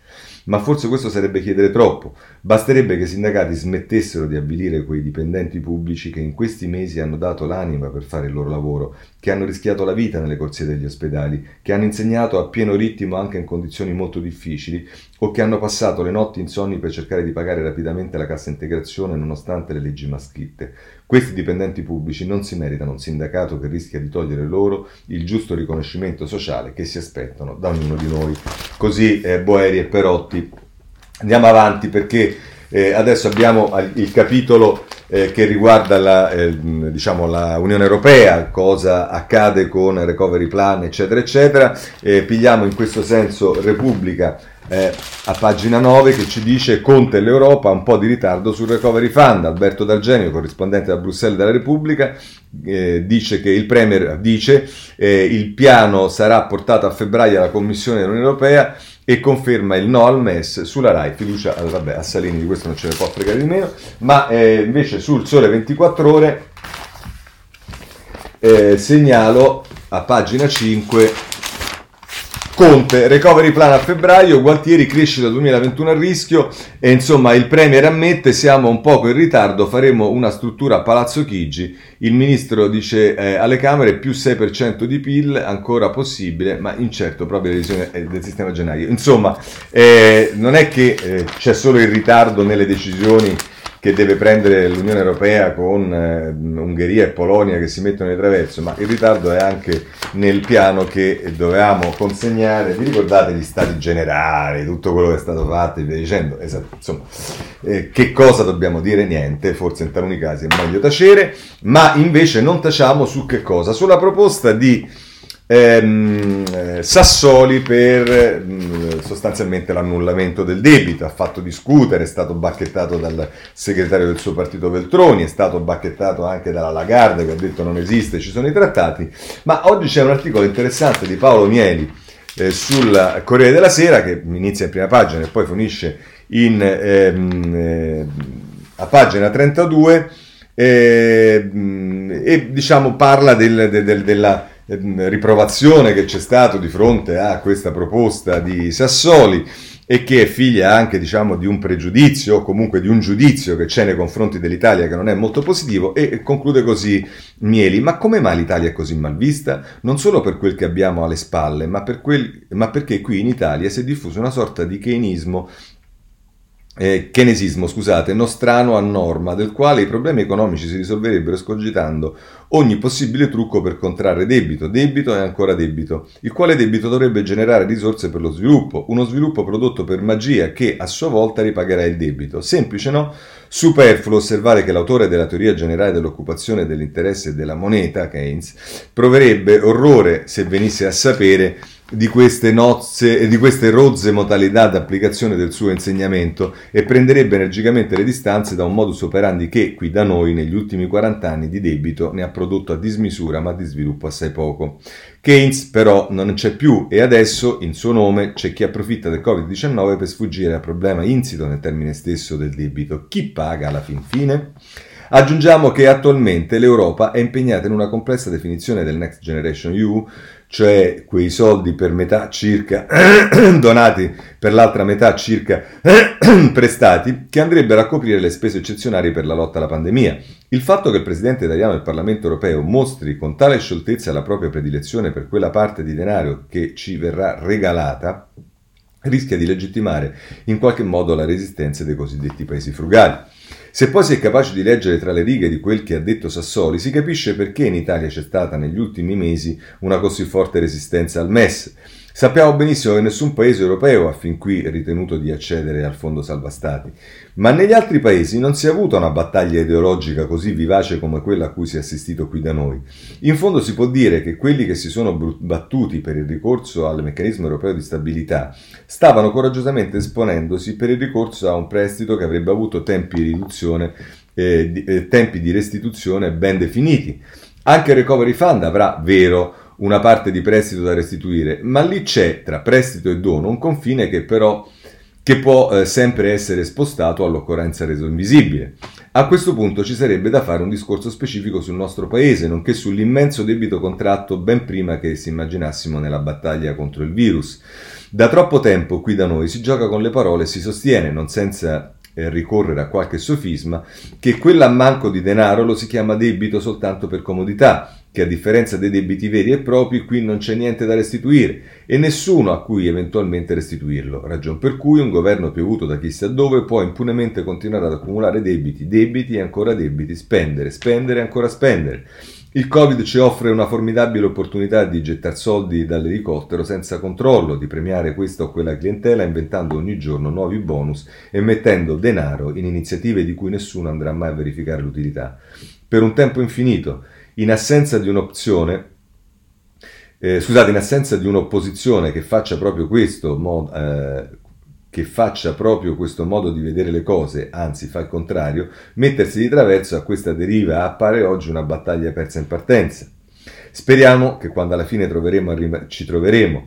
Ma forse questo sarebbe chiedere troppo. Basterebbe che i sindacati smettessero di avvilire quei dipendenti pubblici che in questi mesi hanno dato l'anima per fare il loro lavoro, che hanno rischiato la vita nelle corsie degli ospedali, che hanno insegnato a pieno ritmo anche in condizioni molto difficili o che hanno passato le notti insonni per cercare di pagare rapidamente la cassa integrazione nonostante le leggi maschitte. Questi dipendenti pubblici non si meritano un sindacato che rischia di togliere loro il giusto riconoscimento sociale che si aspettano da ognuno di noi. Così eh, Boeri e Perotti Andiamo avanti perché eh, adesso abbiamo il capitolo eh, che riguarda la, eh, diciamo, la, Unione Europea, cosa accade con il recovery plan, eccetera, eccetera. pigliamo in questo senso Repubblica eh, a pagina 9 che ci dice Conte e l'Europa un po' di ritardo sul recovery fund. Alberto D'Argenio, corrispondente da Bruxelles della Repubblica, eh, dice che il Premier dice eh, il piano sarà portato a febbraio alla Commissione dell'Unione Europea e conferma il no al MES sulla RAI, fiducia eh, vabbè, a Salini di questo non ce ne può fregare di meno, ma eh, invece sul Sole 24 ore eh, segnalo a pagina 5 Conte, recovery plan a febbraio, Gualtieri crescita 2021 a rischio e insomma il Premier ammette siamo un poco in ritardo, faremo una struttura a Palazzo Chigi, il Ministro dice eh, alle Camere più 6% di PIL, ancora possibile ma incerto proprio la decisione eh, del sistema gennaio. Insomma eh, non è che eh, c'è solo il ritardo nelle decisioni che deve prendere l'Unione Europea con eh, Ungheria e Polonia che si mettono di traverso, ma il ritardo è anche nel piano che dovevamo consegnare. Vi ricordate gli stati generali, tutto quello che è stato fatto e via dicendo? Esatto, insomma, eh, che cosa dobbiamo dire? Niente, forse in taluni casi è meglio tacere, ma invece non tacciamo su che cosa? Sulla proposta di ehm, eh, Sassoli per mh, sostanzialmente l'annullamento del debito, ha fatto discutere, è stato bacchettato dal segretario del suo partito Veltroni, è stato bacchettato anche dalla Lagarde che ha detto non esiste, ci sono i trattati, ma oggi c'è un articolo interessante di Paolo Mieli eh, sul Corriere della Sera che inizia in prima pagina e poi finisce in, ehm, eh, a pagina 32 eh, e diciamo parla del, del, del, della riprovazione che c'è stato di fronte a questa proposta di Sassoli e che è figlia anche diciamo, di un pregiudizio o comunque di un giudizio che c'è nei confronti dell'Italia che non è molto positivo e conclude così Mieli, ma come mai l'Italia è così mal vista? Non solo per quel che abbiamo alle spalle, ma, per quel, ma perché qui in Italia si è diffuso una sorta di keynismo eh, keynesismo, scusate, nostrano a norma, del quale i problemi economici si risolverebbero escogitando ogni possibile trucco per contrarre debito, debito e ancora debito, il quale debito dovrebbe generare risorse per lo sviluppo, uno sviluppo prodotto per magia che a sua volta ripagherà il debito. Semplice, no? Superfluo osservare che l'autore della teoria generale dell'occupazione dell'interesse e della moneta, Keynes, proverebbe orrore se venisse a sapere di queste nozze e di queste rozze modalità d'applicazione del suo insegnamento e prenderebbe energicamente le distanze da un modus operandi che, qui da noi, negli ultimi 40 anni di debito ne ha prodotto a dismisura ma di sviluppo assai poco. Keynes però non c'è più e adesso in suo nome c'è chi approfitta del Covid-19 per sfuggire al problema insito nel termine stesso del debito. Chi paga alla fin fine? Aggiungiamo che attualmente l'Europa è impegnata in una complessa definizione del Next Generation EU cioè quei soldi per metà circa donati, per l'altra metà circa prestati, che andrebbero a coprire le spese eccezionali per la lotta alla pandemia. Il fatto che il Presidente italiano del Parlamento europeo mostri con tale scioltezza la propria predilezione per quella parte di denaro che ci verrà regalata rischia di legittimare in qualche modo la resistenza dei cosiddetti paesi frugali. Se poi si è capaci di leggere tra le righe di quel che ha detto Sassoli, si capisce perché in Italia c'è stata negli ultimi mesi una così forte resistenza al MES. Sappiamo benissimo che nessun paese europeo ha fin qui ritenuto di accedere al fondo salva stati, ma negli altri paesi non si è avuta una battaglia ideologica così vivace come quella a cui si è assistito qui da noi. In fondo si può dire che quelli che si sono battuti per il ricorso al meccanismo europeo di stabilità stavano coraggiosamente esponendosi per il ricorso a un prestito che avrebbe avuto tempi di riduzione eh, di, eh, tempi di restituzione ben definiti. Anche il Recovery Fund avrà, vero, una parte di prestito da restituire, ma lì c'è tra prestito e dono un confine che però che può eh, sempre essere spostato all'occorrenza reso invisibile. A questo punto ci sarebbe da fare un discorso specifico sul nostro paese, nonché sull'immenso debito contratto ben prima che si immaginassimo nella battaglia contro il virus. Da troppo tempo qui da noi si gioca con le parole e si sostiene, non senza eh, ricorrere a qualche sofisma, che quell'ammanco di denaro lo si chiama debito soltanto per comodità, che a differenza dei debiti veri e propri qui non c'è niente da restituire e nessuno a cui eventualmente restituirlo, ragion per cui un governo piovuto da chissà dove può impunemente continuare ad accumulare debiti, debiti e ancora debiti, spendere, spendere e ancora spendere. Il Covid ci offre una formidabile opportunità di gettare soldi dall'elicottero senza controllo, di premiare questa o quella clientela inventando ogni giorno nuovi bonus e mettendo denaro in iniziative di cui nessuno andrà mai a verificare l'utilità. Per un tempo infinito, in assenza di un'opzione, eh, scusate, in assenza di un'opposizione che faccia proprio questo, mod, eh, che faccia proprio questo modo di vedere le cose, anzi fa il contrario, mettersi di traverso a questa deriva appare oggi una battaglia persa in partenza. Speriamo che quando alla fine troveremo ci troveremo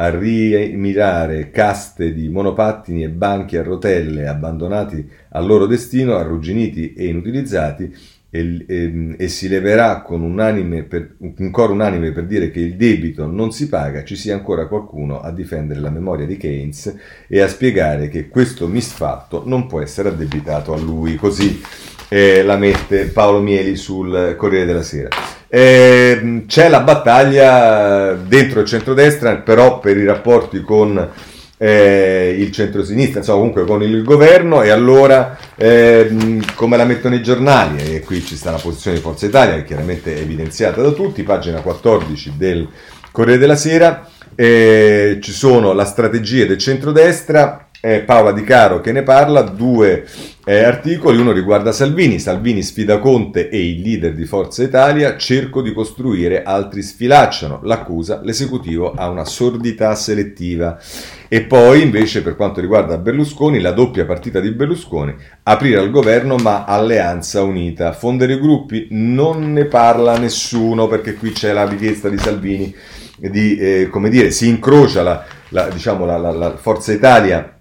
a rimirare caste di monopattini e banchi a rotelle abbandonati al loro destino, arrugginiti e inutilizzati, e, e, e, si leverà con un, per, un coro unanime per dire che il debito non si paga, ci sia ancora qualcuno a difendere la memoria di Keynes e a spiegare che questo misfatto non può essere addebitato a lui. Così eh, la mette Paolo Mieli sul Corriere della Sera. Eh, c'è la battaglia dentro il centrodestra, però per i rapporti con eh, il centro-sinistra, insomma comunque con il governo e allora eh, come la mettono i giornali e qui ci sta la posizione di Forza Italia che chiaramente è evidenziata da tutti, pagina 14 del Corriere della Sera, eh, ci sono la strategia del centrodestra eh, Paola Di Caro che ne parla, due eh, articoli, uno riguarda Salvini, Salvini sfida Conte e il leader di Forza Italia, cerco di costruire, altri sfilacciano, l'accusa, l'esecutivo ha una sordità selettiva. E poi invece per quanto riguarda Berlusconi, la doppia partita di Berlusconi, aprire al governo ma alleanza unita, fondere i gruppi, non ne parla nessuno perché qui c'è la richiesta di Salvini di, eh, come dire, si incrocia la, la, diciamo, la, la Forza Italia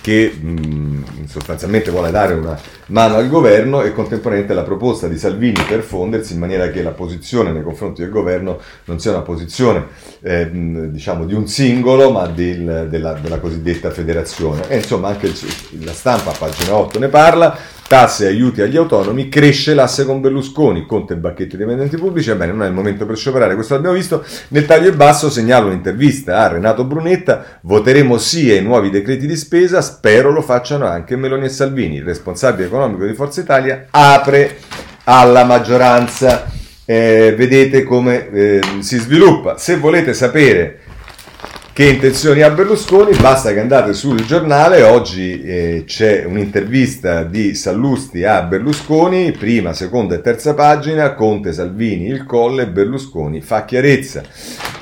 che mh, sostanzialmente vuole dare una mano al governo e contemporaneamente la proposta di Salvini per fondersi in maniera che la posizione nei confronti del governo non sia una posizione eh, diciamo di un singolo ma del, della, della, cosiddetta federazione. E insomma anche il, la stampa a pagina 8 ne parla tasse e aiuti agli autonomi, cresce l'asse con Berlusconi, Conte e Bacchetti dei dipendenti pubblici, ebbene non è il momento per scioperare, questo l'abbiamo visto, nel taglio e basso segnalo un'intervista a Renato Brunetta, voteremo sì ai nuovi decreti di spesa, spero lo facciano anche Meloni e Salvini, il responsabile economico di Forza Italia, apre alla maggioranza, eh, vedete come eh, si sviluppa, se volete sapere che intenzioni ha Berlusconi? Basta che andate sul giornale, oggi eh, c'è un'intervista di Sallusti a Berlusconi, prima, seconda e terza pagina, Conte, Salvini, il Colle, Berlusconi fa chiarezza.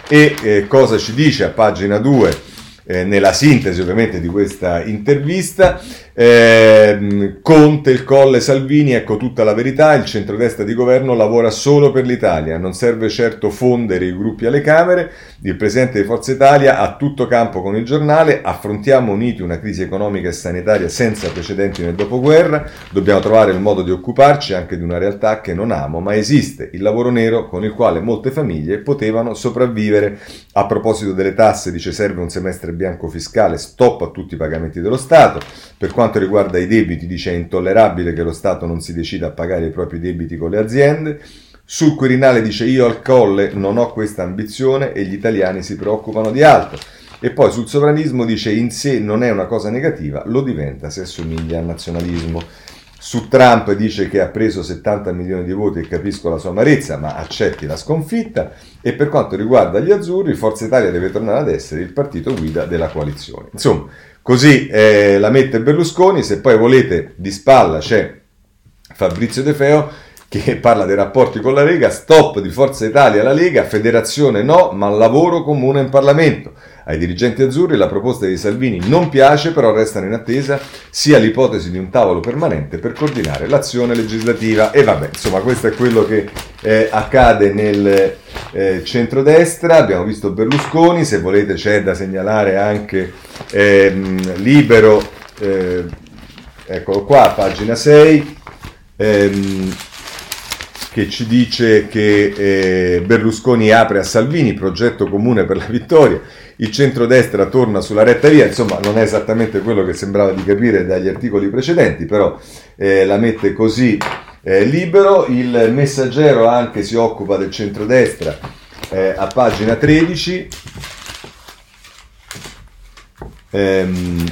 E eh, cosa ci dice a pagina 2? Eh, nella sintesi ovviamente di questa intervista, eh, Conte, il Colle, Salvini, ecco tutta la verità, il centrodestra di governo lavora solo per l'Italia, non serve certo fondere i gruppi alle Camere, il Presidente di Forza Italia ha tutto campo con il giornale, affrontiamo uniti una crisi economica e sanitaria senza precedenti nel dopoguerra, dobbiamo trovare il modo di occuparci anche di una realtà che non amo, ma esiste, il lavoro nero con il quale molte famiglie potevano sopravvivere. A proposito delle tasse dice serve un semestre bianco fiscale, stop a tutti i pagamenti dello Stato. Per quanto riguarda i debiti, dice è intollerabile che lo Stato non si decida a pagare i propri debiti con le aziende. Sul Quirinale dice io al colle non ho questa ambizione e gli italiani si preoccupano di altro. E poi sul sovranismo dice in sé non è una cosa negativa, lo diventa se assomiglia al nazionalismo. Su Trump dice che ha preso 70 milioni di voti e capisco la sua amarezza, ma accetti la sconfitta. E per quanto riguarda gli azzurri, Forza Italia deve tornare ad essere il partito guida della coalizione. Insomma, così eh, la mette Berlusconi. Se poi volete, di spalla c'è Fabrizio De Feo che parla dei rapporti con la Lega, stop di Forza Italia alla Lega, federazione no, ma lavoro comune in Parlamento. Ai dirigenti azzurri la proposta di Salvini non piace, però restano in attesa sia l'ipotesi di un tavolo permanente per coordinare l'azione legislativa. E vabbè, insomma, questo è quello che eh, accade nel eh, centrodestra. Abbiamo visto Berlusconi, se volete c'è da segnalare anche ehm, Libero, eh, eccolo qua, pagina 6. Ehm, che ci dice che eh, Berlusconi apre a Salvini progetto comune per la vittoria il centrodestra torna sulla retta via, insomma non è esattamente quello che sembrava di capire dagli articoli precedenti, però eh, la mette così eh, libero, il messaggero anche si occupa del centrodestra eh, a pagina 13. Ehm,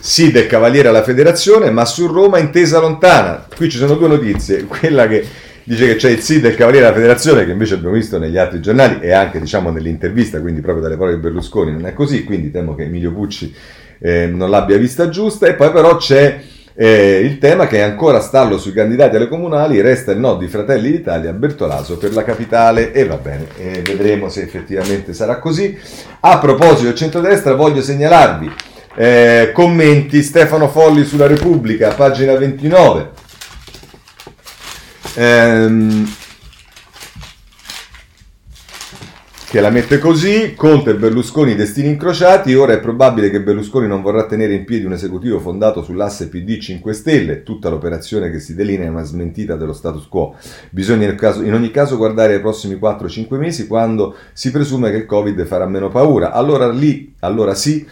Sid è cavaliere alla federazione, ma su Roma intesa lontana. Qui ci sono due notizie, quella che dice che c'è il sì del Cavaliere della Federazione, che invece abbiamo visto negli altri giornali e anche diciamo nell'intervista, quindi proprio dalle parole di Berlusconi non è così, quindi temo che Emilio Pucci eh, non l'abbia vista giusta. E poi però c'è eh, il tema che è ancora stallo sui candidati alle comunali, resta il no di Fratelli d'Italia a Bertolaso per la capitale e va bene, eh, vedremo se effettivamente sarà così. A proposito del centrodestra voglio segnalarvi eh, commenti Stefano Folli sulla Repubblica, pagina 29. Ehm, che la mette così, Conte e Berlusconi destini incrociati, ora è probabile che Berlusconi non vorrà tenere in piedi un esecutivo fondato sull'asse PD 5 Stelle, tutta l'operazione che si delinea è una smentita dello status quo. Bisogna in ogni caso guardare ai prossimi 4-5 mesi quando si presume che il Covid farà meno paura, allora lì, allora sì,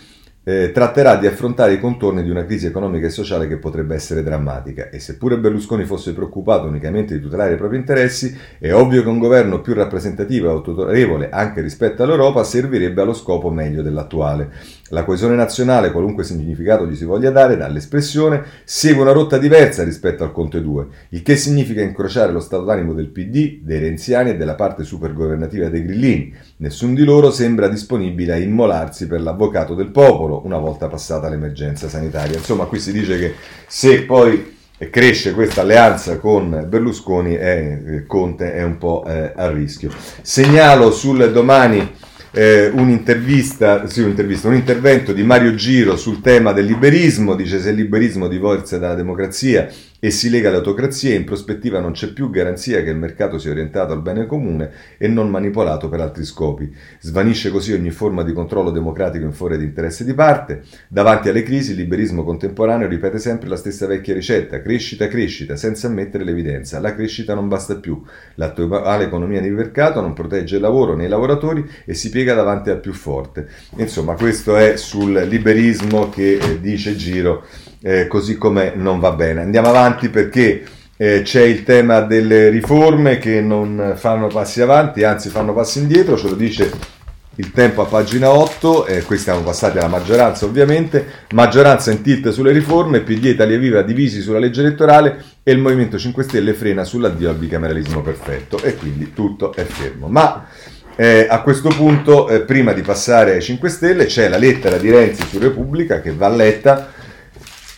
eh, tratterà di affrontare i contorni di una crisi economica e sociale che potrebbe essere drammatica e seppure Berlusconi fosse preoccupato unicamente di tutelare i propri interessi, è ovvio che un governo più rappresentativo e autorevole anche rispetto all'Europa servirebbe allo scopo meglio dell'attuale. La coesione nazionale, qualunque significato gli si voglia dare dall'espressione, segue una rotta diversa rispetto al Conte 2, il che significa incrociare lo stato d'animo del PD, dei renziani e della parte supergovernativa dei grillini. Nessun di loro sembra disponibile a immolarsi per l'avvocato del popolo una volta passata l'emergenza sanitaria. Insomma, qui si dice che se poi cresce questa alleanza con Berlusconi, eh, Conte è un po' eh, a rischio. Segnalo sul domani eh, un'intervista, sì, un'intervista, un intervento di Mario Giro sul tema del liberismo, dice se il liberismo divorzia dalla democrazia e si lega all'autocrazia, in prospettiva non c'è più garanzia che il mercato sia orientato al bene comune e non manipolato per altri scopi. Svanisce così ogni forma di controllo democratico in favore di interessi di parte. Davanti alle crisi il liberismo contemporaneo ripete sempre la stessa vecchia ricetta, crescita, crescita, senza ammettere l'evidenza. La crescita non basta più. L'attuale economia di mercato non protegge il lavoro né i lavoratori e si piega davanti al più forte. Insomma, questo è sul liberismo che eh, dice Giro eh, così come non va bene. Andiamo avanti perché eh, c'è il tema delle riforme che non fanno passi avanti, anzi fanno passi indietro, ce lo dice il tempo a pagina 8, eh, qui siamo passati alla maggioranza ovviamente, maggioranza in tilt sulle riforme, PD Italia Viva divisi sulla legge elettorale e il Movimento 5 Stelle frena sull'addio al bicameralismo perfetto e quindi tutto è fermo. Ma eh, a questo punto, eh, prima di passare ai 5 Stelle, c'è la lettera di Renzi su Repubblica che va letta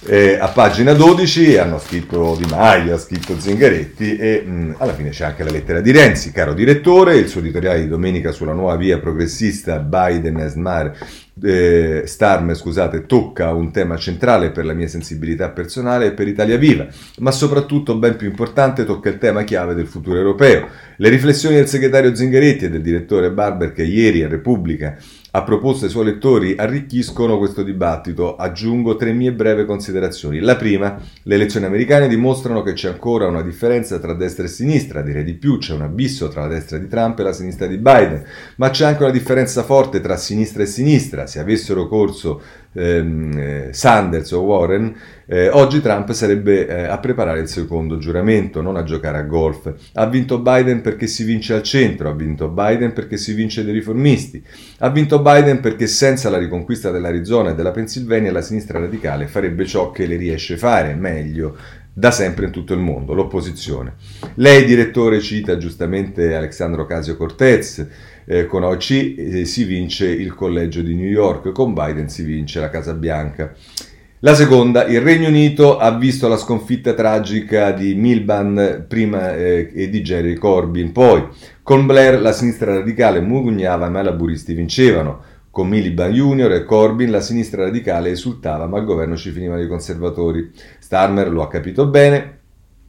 eh, a pagina 12 hanno scritto Di Maio, ha scritto Zingaretti e mh, alla fine c'è anche la lettera di Renzi, caro direttore, il suo editoriale di domenica sulla nuova via progressista Biden e Smar, eh, Starmer scusate, tocca un tema centrale per la mia sensibilità personale e per Italia Viva, ma soprattutto, ben più importante, tocca il tema chiave del futuro europeo. Le riflessioni del segretario Zingaretti e del direttore Barber che ieri a Repubblica ha proposto ai suoi lettori arricchiscono questo dibattito. Aggiungo tre mie breve considerazioni. La prima, le elezioni americane dimostrano che c'è ancora una differenza tra destra e sinistra, direi di più, c'è un abisso tra la destra di Trump e la sinistra di Biden, ma c'è anche una differenza forte tra sinistra e sinistra. Se avessero corso ehm, eh, Sanders o Warren, eh, oggi Trump sarebbe eh, a preparare il secondo giuramento, non a giocare a golf. Ha vinto Biden perché si vince al centro, ha vinto Biden perché si vince dei riformisti, ha vinto Biden perché senza la riconquista dell'Arizona e della Pennsylvania la sinistra radicale farebbe ciò che le riesce a fare meglio da sempre in tutto il mondo, l'opposizione. Lei, direttore, cita giustamente Alexandro Casio Cortez, eh, con OC eh, si vince il collegio di New York, con Biden si vince la Casa Bianca. La seconda, il Regno Unito ha visto la sconfitta tragica di Milban prima eh, e di Jerry Corbyn poi. Con Blair la sinistra radicale mugugnava ma i laburisti vincevano. Con Miliband Junior e Corbyn la sinistra radicale esultava ma il governo ci finivano i conservatori. Starmer lo ha capito bene,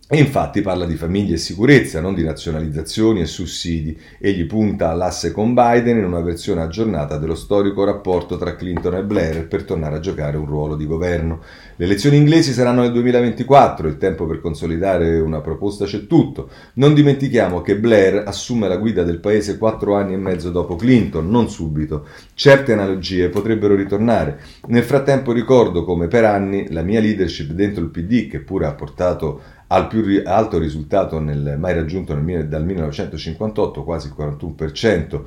e infatti parla di famiglie e sicurezza, non di nazionalizzazioni e sussidi. Egli punta all'asse con Biden in una versione aggiornata dello storico rapporto tra Clinton e Blair per tornare a giocare un ruolo di governo. Le elezioni inglesi saranno nel 2024, il tempo per consolidare una proposta c'è tutto. Non dimentichiamo che Blair assume la guida del paese quattro anni e mezzo dopo Clinton, non subito. Certe analogie potrebbero ritornare. Nel frattempo ricordo come per anni la mia leadership dentro il PD, che pure ha portato al più alto risultato nel, mai raggiunto nel, dal 1958, quasi il 41%,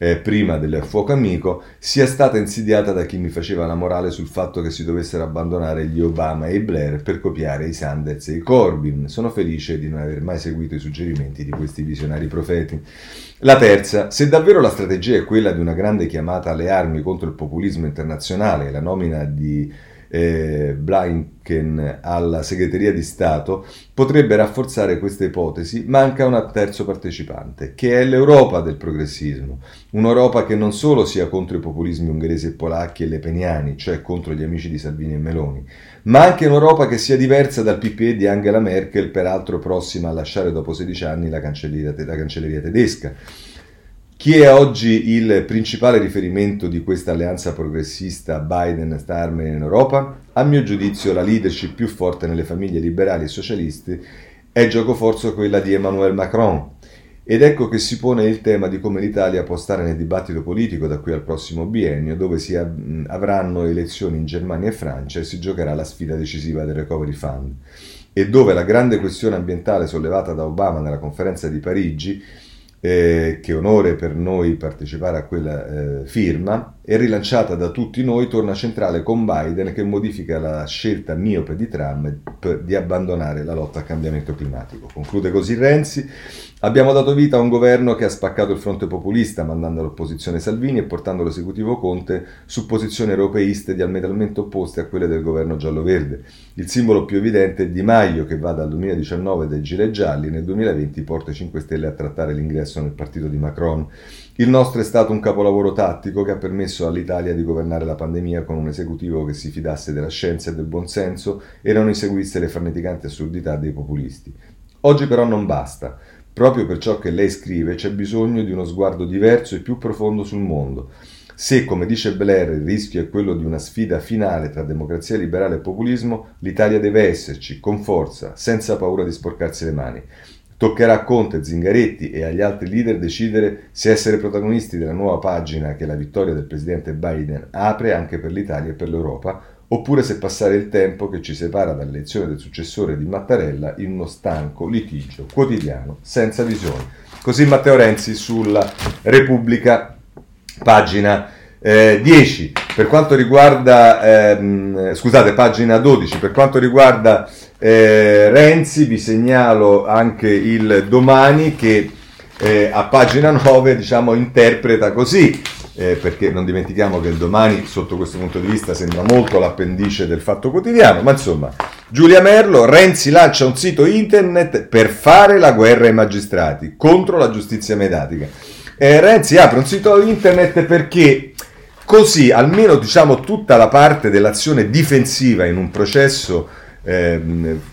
eh, prima del fuoco amico, sia stata insidiata da chi mi faceva la morale sul fatto che si dovessero abbandonare gli Obama e i Blair per copiare i Sanders e i Corbyn. Sono felice di non aver mai seguito i suggerimenti di questi visionari profeti. La terza, se davvero la strategia è quella di una grande chiamata alle armi contro il populismo internazionale la nomina di eh, Blinken alla segreteria di Stato potrebbe rafforzare questa ipotesi, manca un terzo partecipante, che è l'Europa del progressismo. Un'Europa che non solo sia contro i populismi ungheresi e polacchi e lepeniani, cioè contro gli amici di Salvini e Meloni, ma anche un'Europa che sia diversa dal PPE di Angela Merkel, peraltro prossima a lasciare dopo 16 anni la cancelleria, la cancelleria tedesca chi è oggi il principale riferimento di questa alleanza progressista Biden-Starmer in Europa? A mio giudizio la leadership più forte nelle famiglie liberali e socialisti è gioco forza quella di Emmanuel Macron. Ed ecco che si pone il tema di come l'Italia può stare nel dibattito politico da qui al prossimo biennio, dove si avranno elezioni in Germania e Francia e si giocherà la sfida decisiva del Recovery Fund, e dove la grande questione ambientale sollevata da Obama nella conferenza di Parigi eh, che onore per noi partecipare a quella eh, firma, è rilanciata da tutti noi, torna centrale con Biden che modifica la scelta miope di Trump di abbandonare la lotta al cambiamento climatico. Conclude così Renzi, abbiamo dato vita a un governo che ha spaccato il fronte populista mandando all'opposizione Salvini e portando l'esecutivo Conte su posizioni europeiste diametralmente opposte a quelle del governo giallo-verde. Il simbolo più evidente è Di Maio che va dal 2019 dai gilet gialli, nel 2020 porta i 5 Stelle a trattare l'ingresso nel partito di Macron. Il nostro è stato un capolavoro tattico che ha permesso all'Italia di governare la pandemia con un esecutivo che si fidasse della scienza e del buonsenso e non inseguisse le farneticanti assurdità dei populisti. Oggi però non basta. Proprio per ciò che lei scrive c'è bisogno di uno sguardo diverso e più profondo sul mondo. Se, come dice Blair, il rischio è quello di una sfida finale tra democrazia liberale e populismo, l'Italia deve esserci, con forza, senza paura di sporcarsi le mani. Toccherà a Conte, Zingaretti e agli altri leader decidere se essere protagonisti della nuova pagina che la vittoria del presidente Biden apre anche per l'Italia e per l'Europa, oppure se passare il tempo che ci separa dall'elezione del successore di Mattarella in uno stanco litigio quotidiano senza visione. Così Matteo Renzi sulla Repubblica, pagina eh, 10. Per quanto riguarda, ehm, scusate, pagina 12, per quanto riguarda eh, Renzi, vi segnalo anche il domani che eh, a pagina 9 diciamo, interpreta così, eh, perché non dimentichiamo che il domani sotto questo punto di vista sembra molto l'appendice del fatto quotidiano, ma insomma, Giulia Merlo, Renzi lancia un sito internet per fare la guerra ai magistrati contro la giustizia mediatica. Eh, Renzi apre un sito internet perché così almeno diciamo tutta la parte dell'azione difensiva in un processo eh,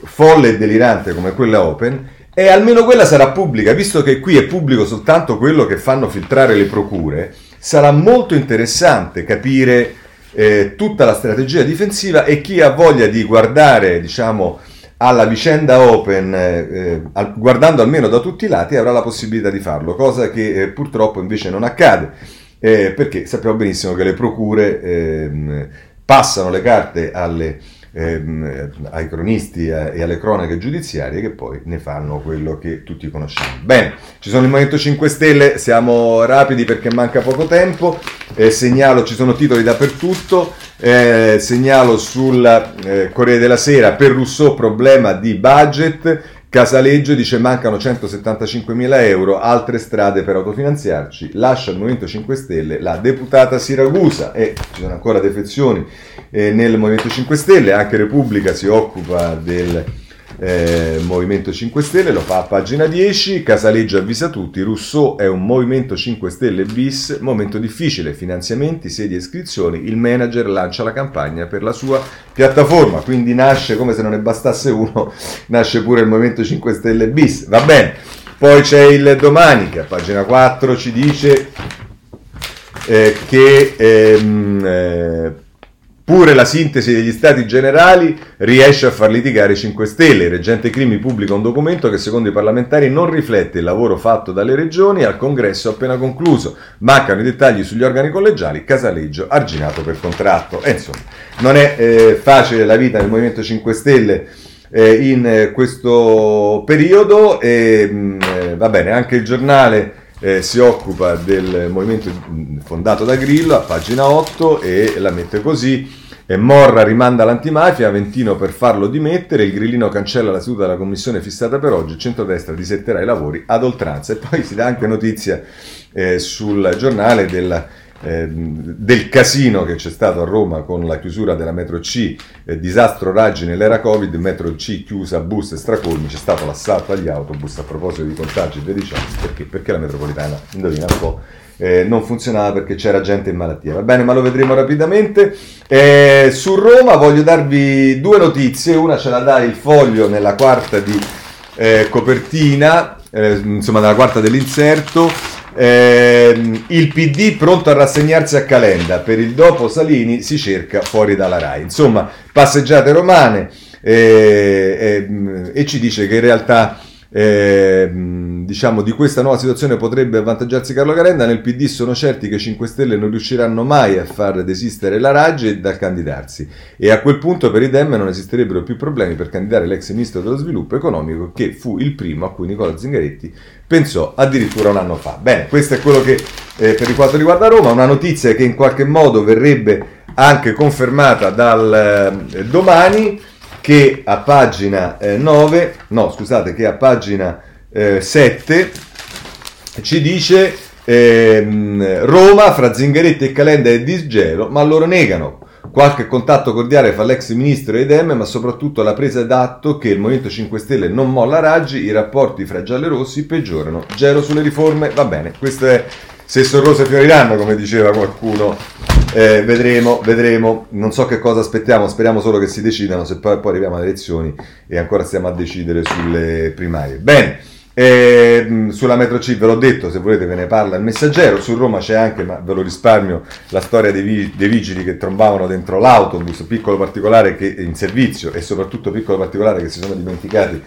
folle e delirante come quella open, e almeno quella sarà pubblica, visto che qui è pubblico soltanto quello che fanno filtrare le procure, sarà molto interessante capire eh, tutta la strategia difensiva e chi ha voglia di guardare, diciamo, alla vicenda open, eh, eh guardando almeno da tutti i lati, avrà la possibilità di farlo, cosa che eh, purtroppo invece non accade, eh, perché sappiamo benissimo che le procure ehm, passano le carte alle ehm, ai cronisti e alle cronache giudiziarie che poi ne fanno quello che tutti conosciamo. Bene, ci sono il Movimento 5 Stelle, siamo rapidi perché manca poco tempo, eh, segnalo, ci sono titoli dappertutto, eh, segnalo sul eh, Corriere della Sera per Rousseau problema di budget, Casaleggio dice mancano 175 mila euro, altre strade per autofinanziarci, lascia il Movimento 5 Stelle la deputata Siragusa e ci sono ancora defezioni eh, nel Movimento 5 Stelle, anche Repubblica si occupa del eh, Movimento 5 Stelle, lo fa a pagina 10, Casaleggio avvisa tutti, Rousseau è un Movimento 5 Stelle bis, momento difficile, finanziamenti, sedi e iscrizioni, il manager lancia la campagna per la sua piattaforma, quindi nasce come se non ne bastasse uno, nasce pure il Movimento 5 Stelle bis, va bene. Poi c'è il domani che a pagina 4 ci dice eh, che ehm, eh, Pure la sintesi degli stati generali riesce a far litigare i 5 Stelle. Il reggente Crimi pubblica un documento che secondo i parlamentari non riflette il lavoro fatto dalle regioni al congresso appena concluso. Mancano i dettagli sugli organi collegiali, Casaleggio arginato per contratto. E insomma, non è eh, facile la vita del Movimento 5 Stelle eh, in eh, questo periodo e mh, mm, eh, va bene, anche il giornale eh, si occupa del movimento fondato da Grillo a pagina 8 e la mette così. E Morra rimanda l'antimafia, Aventino per farlo dimettere, il grillino cancella la seduta della commissione fissata per oggi, il centrodestra disetterà i lavori ad oltranza. E poi si dà anche notizia eh, sul giornale della eh, del casino che c'è stato a Roma con la chiusura della metro C, eh, disastro raggi nell'era Covid, metro C chiusa, bus e stracolmi, c'è stato l'assalto agli autobus a proposito di contagi e via dicendo, perché? Perché la metropolitana, indovina un po', eh, non funzionava perché c'era gente in malattia. Va bene, ma lo vedremo rapidamente. Eh, su Roma voglio darvi due notizie, una ce la dà il foglio nella quarta di eh, copertina, eh, insomma nella quarta dell'inserto. Eh, il PD pronto a rassegnarsi a Calenda, per il dopo Salini si cerca fuori dalla RAI. Insomma, passeggiate romane eh, e ci dice che in realtà eh, diciamo, di questa nuova situazione potrebbe avvantaggiarsi Carlo Calenda. Nel PD sono certi che i 5 Stelle non riusciranno mai a far desistere la Raggi dal candidarsi e a quel punto per i Dem non esisterebbero più problemi per candidare l'ex ministro dello sviluppo economico che fu il primo a cui Nicola Zingaretti pensò addirittura un anno fa. Bene, questo è quello che eh, per quanto riguarda Roma, una notizia che in qualche modo verrebbe anche confermata dal eh, domani che a pagina eh, 9, no scusate, che a pagina eh, 7 ci dice ehm, Roma fra Zingaretti e Calenda e disgelo, ma loro negano. Qualche contatto cordiale fra l'ex ministro e Dem, ma soprattutto la presa d'atto che il Movimento 5 Stelle non molla raggi, i rapporti fra giallorossi peggiorano. Gelo sulle riforme, va bene, questo è se sono rose fioriranno, come diceva qualcuno eh, vedremo, vedremo, non so che cosa aspettiamo, speriamo solo che si decidano, se poi, poi arriviamo alle elezioni e ancora stiamo a decidere sulle primarie. Bene, eh, sulla metro C ve l'ho detto, se volete ve ne parla il messaggero, su Roma c'è anche, ma ve lo risparmio, la storia dei, dei vigili che trombavano dentro l'autobus, piccolo particolare che in servizio e soprattutto piccolo particolare che si sono dimenticati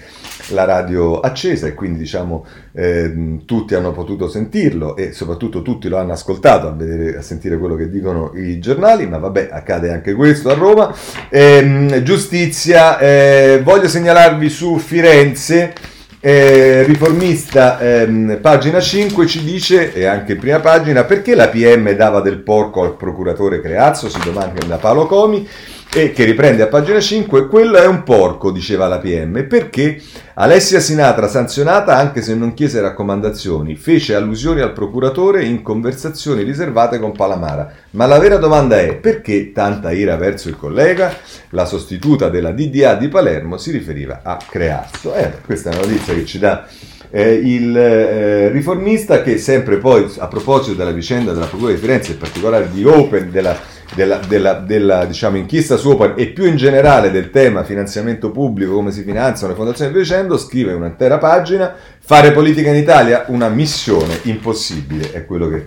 la radio accesa e quindi diciamo eh, tutti hanno potuto sentirlo e soprattutto tutti lo hanno ascoltato a, vedere, a sentire quello che dicono i giornali, ma vabbè accade anche questo a Roma. Eh, giustizia, eh, voglio segnalarvi su Firenze. Eh, riformista, ehm, pagina 5 ci dice, e anche in prima pagina, perché la PM dava del porco al procuratore Creazzo, si domanda Paolo Comi, e che riprende a pagina 5, quello è un porco, diceva la PM, perché Alessia Sinatra, sanzionata anche se non chiese raccomandazioni, fece allusioni al procuratore in conversazioni riservate con Palamara. Ma la vera domanda è perché tanta ira verso il collega? La sostituta della DDA di Palermo si riferiva a Creazzo. Eh, questa è una notizia che ci dà eh, il eh, riformista che sempre poi a proposito della vicenda della Procura di Firenze, in particolare di Open, della della, della, della diciamo, inchiesta su Open e più in generale del tema finanziamento pubblico, come si finanziano le fondazioni e via dicendo, scrive un'intera pagina, fare politica in Italia, una missione impossibile, è quello che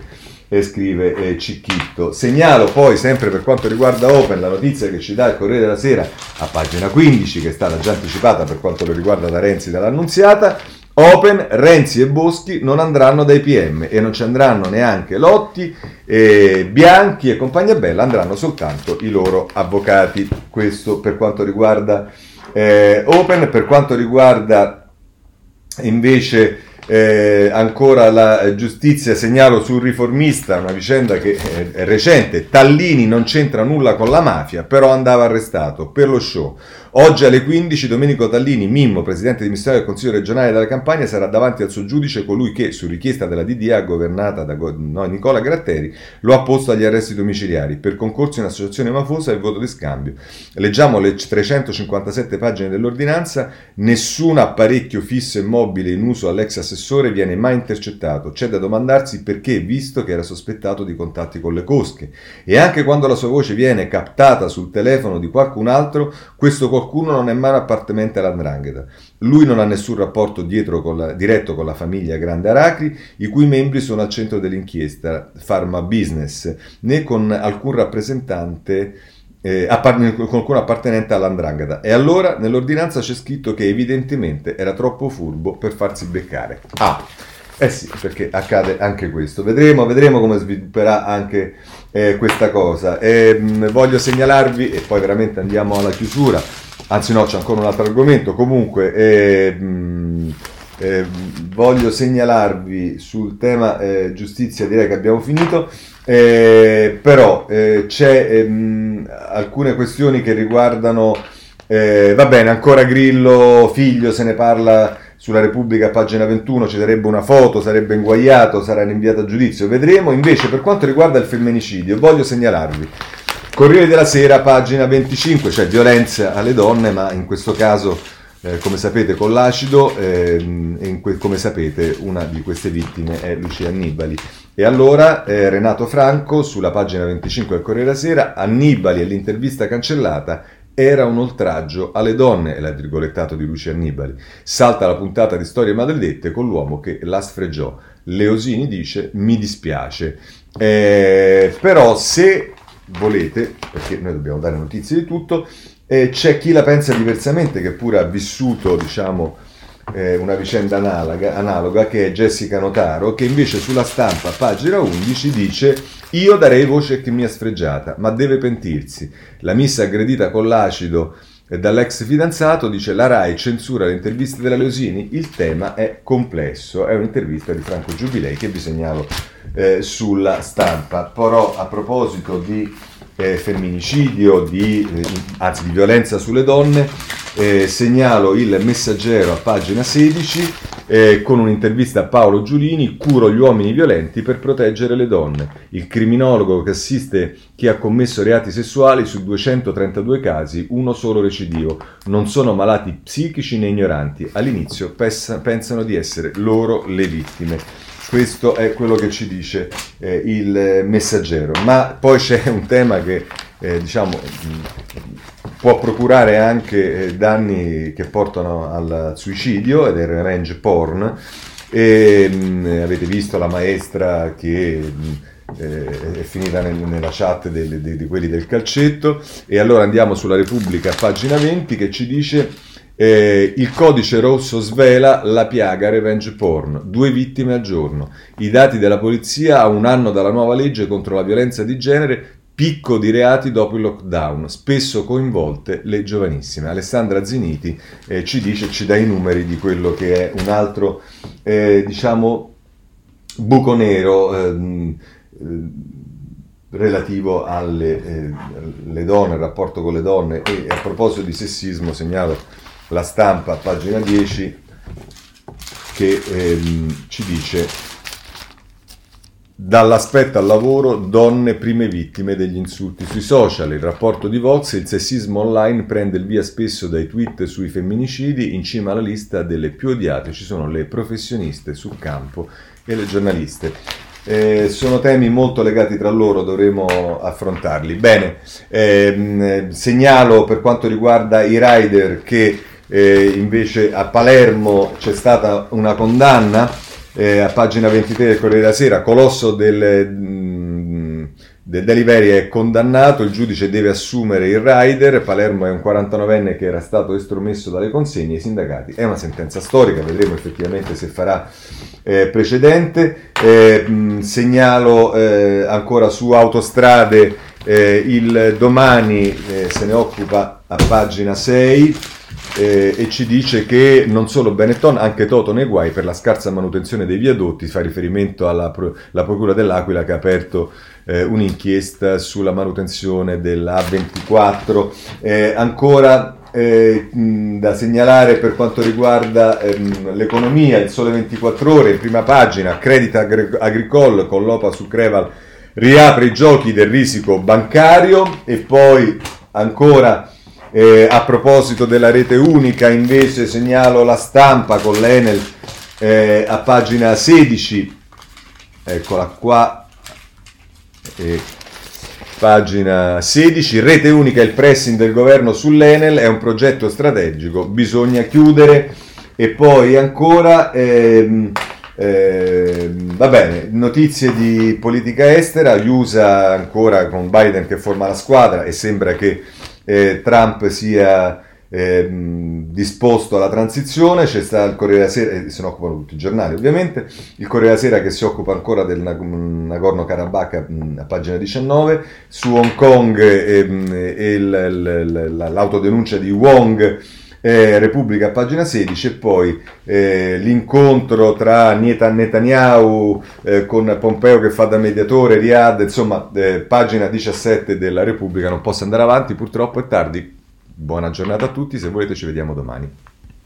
eh, scrive eh, Cicchitto. Segnalo poi, sempre per quanto riguarda Open, la notizia che ci dà il Corriere della Sera a pagina 15, che è stata già anticipata per quanto riguarda da Renzi dall'Annunziata, Open, Renzi e Boschi non andranno dai PM e non ci andranno neanche Lotti, eh, Bianchi e compagnia bella, andranno soltanto i loro avvocati. Questo per quanto riguarda eh, Open, per quanto riguarda invece eh, ancora la giustizia, segnalo sul riformista, una vicenda che è recente, Tallini non c'entra nulla con la mafia, però andava arrestato per lo show. Oggi alle 15 Domenico Tallini, Mimmo, presidente dimissionario del Consiglio regionale della Campania, sarà davanti al suo giudice colui che, su richiesta della DDA governata da no, Nicola Gratteri, lo ha posto agli arresti domiciliari per concorso in associazione mafosa e voto di scambio. Leggiamo le 357 pagine dell'ordinanza, nessun apparecchio fisso e mobile in uso all'ex assessore viene mai intercettato. C'è da domandarsi perché, visto che era sospettato di contatti con le cosche. E anche quando la sua voce viene captata sul telefono di qualcun altro, questo qualcuno non è mai appartenente all'andrangheta. Lui non ha nessun rapporto con la, diretto con la famiglia Grande Aracri, i cui membri sono al centro dell'inchiesta Pharma Business, né con alcun rappresentante eh, con alcun appartenente all'andrangheta. E allora nell'ordinanza c'è scritto che evidentemente era troppo furbo per farsi beccare. Ah, eh sì, perché accade anche questo. Vedremo, vedremo come svilupperà anche eh, questa cosa. E, mh, voglio segnalarvi, e poi veramente andiamo alla chiusura, anzi no, c'è ancora un altro argomento, comunque eh, mh, eh, voglio segnalarvi sul tema eh, giustizia, direi che abbiamo finito, eh, però eh, c'è ehm, alcune questioni che riguardano, eh, va bene, ancora Grillo, figlio, se ne parla sulla Repubblica, pagina 21, ci darebbe una foto, sarebbe inguaiato, sarà rinviato a giudizio, vedremo. Invece per quanto riguarda il femminicidio, voglio segnalarvi. Corriere della Sera, pagina 25, cioè violenza alle donne, ma in questo caso eh, come sapete con l'acido ehm, e que- come sapete una di queste vittime è Lucia Annibali. E allora eh, Renato Franco sulla pagina 25 del Corriere della Sera, Annibali e l'intervista cancellata era un oltraggio alle donne, è la virgolettato di Lucia Annibali. Salta la puntata di Storie Maledette con l'uomo che la sfregiò. Leosini dice mi dispiace. Eh, però se volete, perché noi dobbiamo dare notizie di tutto, e c'è chi la pensa diversamente, che pure ha vissuto, diciamo, eh, una vicenda analoga, analoga, che è Jessica Notaro, che invece sulla stampa, pagina 11, dice io darei voce a chi mi ha sfregiata, ma deve pentirsi. La missa aggredita con l'acido dall'ex fidanzato dice la RAI censura le interviste della Leosini, il tema è complesso, è un'intervista di Franco Giubilei che vi segnalo eh, sulla stampa. Però a proposito di eh, femminicidio, di, eh, anzi di violenza sulle donne, eh, segnalo il messaggero a pagina 16 eh, con un'intervista a Paolo Giulini, curo gli uomini violenti per proteggere le donne. Il criminologo che assiste chi ha commesso reati sessuali su 232 casi, uno solo recidivo. Non sono malati psichici né ignoranti, all'inizio pessa, pensano di essere loro le vittime. Questo è quello che ci dice eh, il messaggero. Ma poi c'è un tema che eh, diciamo, può procurare anche eh, danni che portano al suicidio ed è revenge porn. E, mh, mm, avete visto la maestra che mh, eh, è finita nel, nella chat di quelli del calcetto. E allora andiamo sulla Repubblica, pagina 20, che ci dice eh, il codice rosso svela la piaga revenge porn, due vittime al giorno. I dati della polizia a un anno dalla nuova legge contro la violenza di genere, picco di reati dopo il lockdown, spesso coinvolte le giovanissime. Alessandra Ziniti eh, ci dice, ci dà i numeri di quello che è un altro, eh, diciamo, buco nero. Ehm, eh, relativo alle eh, donne, il rapporto con le donne e a proposito di sessismo segnalo la stampa, pagina 10, che ehm, ci dice dall'aspetto al lavoro donne prime vittime degli insulti sui social. Il rapporto di Vox, il sessismo online prende il via spesso dai tweet sui femminicidi, in cima alla lista delle più odiate ci sono le professioniste sul campo e le giornaliste. Eh, sono temi molto legati tra loro, dovremo affrontarli. Bene, ehm, segnalo per quanto riguarda i rider che eh, invece a Palermo c'è stata una condanna, eh, a pagina 23 del Corriere della Sera, Colosso del, mm, del Delivery è condannato, il giudice deve assumere il rider, Palermo è un 49enne che era stato estromesso dalle consegne ai sindacati, è una sentenza storica, vedremo effettivamente se farà eh, precedente. Eh, mh, mm, segnalo eh, ancora su autostrade eh, il domani eh, se ne occupa a pagina 6 eh, e ci dice che non solo Benetton, anche Toto nei guai per la scarsa manutenzione dei viadotti, fa riferimento alla pro, Procura dell'Aquila che ha aperto eh, un'inchiesta sulla manutenzione della A24. Eh, ancora eh, da segnalare per quanto riguarda ehm, l'economia, il Sole 24 Ore in prima pagina, Credit Agricole con l'OPA su Creval riapre i giochi del risico bancario e poi ancora eh, a proposito della rete unica, invece segnalo la stampa con l'Enel eh, a pagina 16, eccola qua, eh, pagina 16, rete unica, il pressing del governo sull'Enel è un progetto strategico, bisogna chiudere. E poi ancora... Ehm, eh, va bene, notizie di politica estera, gli USA ancora con Biden che forma la squadra e sembra che eh, Trump sia eh, disposto alla transizione, c'è stato il Corriere della Sera, e se ne occupano tutti i giornali ovviamente, il Corriere della Sera che si occupa ancora del Nagorno-Karabakh a pagina 19, su Hong Kong e, e l'autodenuncia di Wong eh, Repubblica pagina 16 e poi eh, l'incontro tra Netanyahu eh, con Pompeo che fa da mediatore, Riyadh, insomma eh, pagina 17 della Repubblica, non posso andare avanti, purtroppo è tardi. Buona giornata a tutti, se volete ci vediamo domani.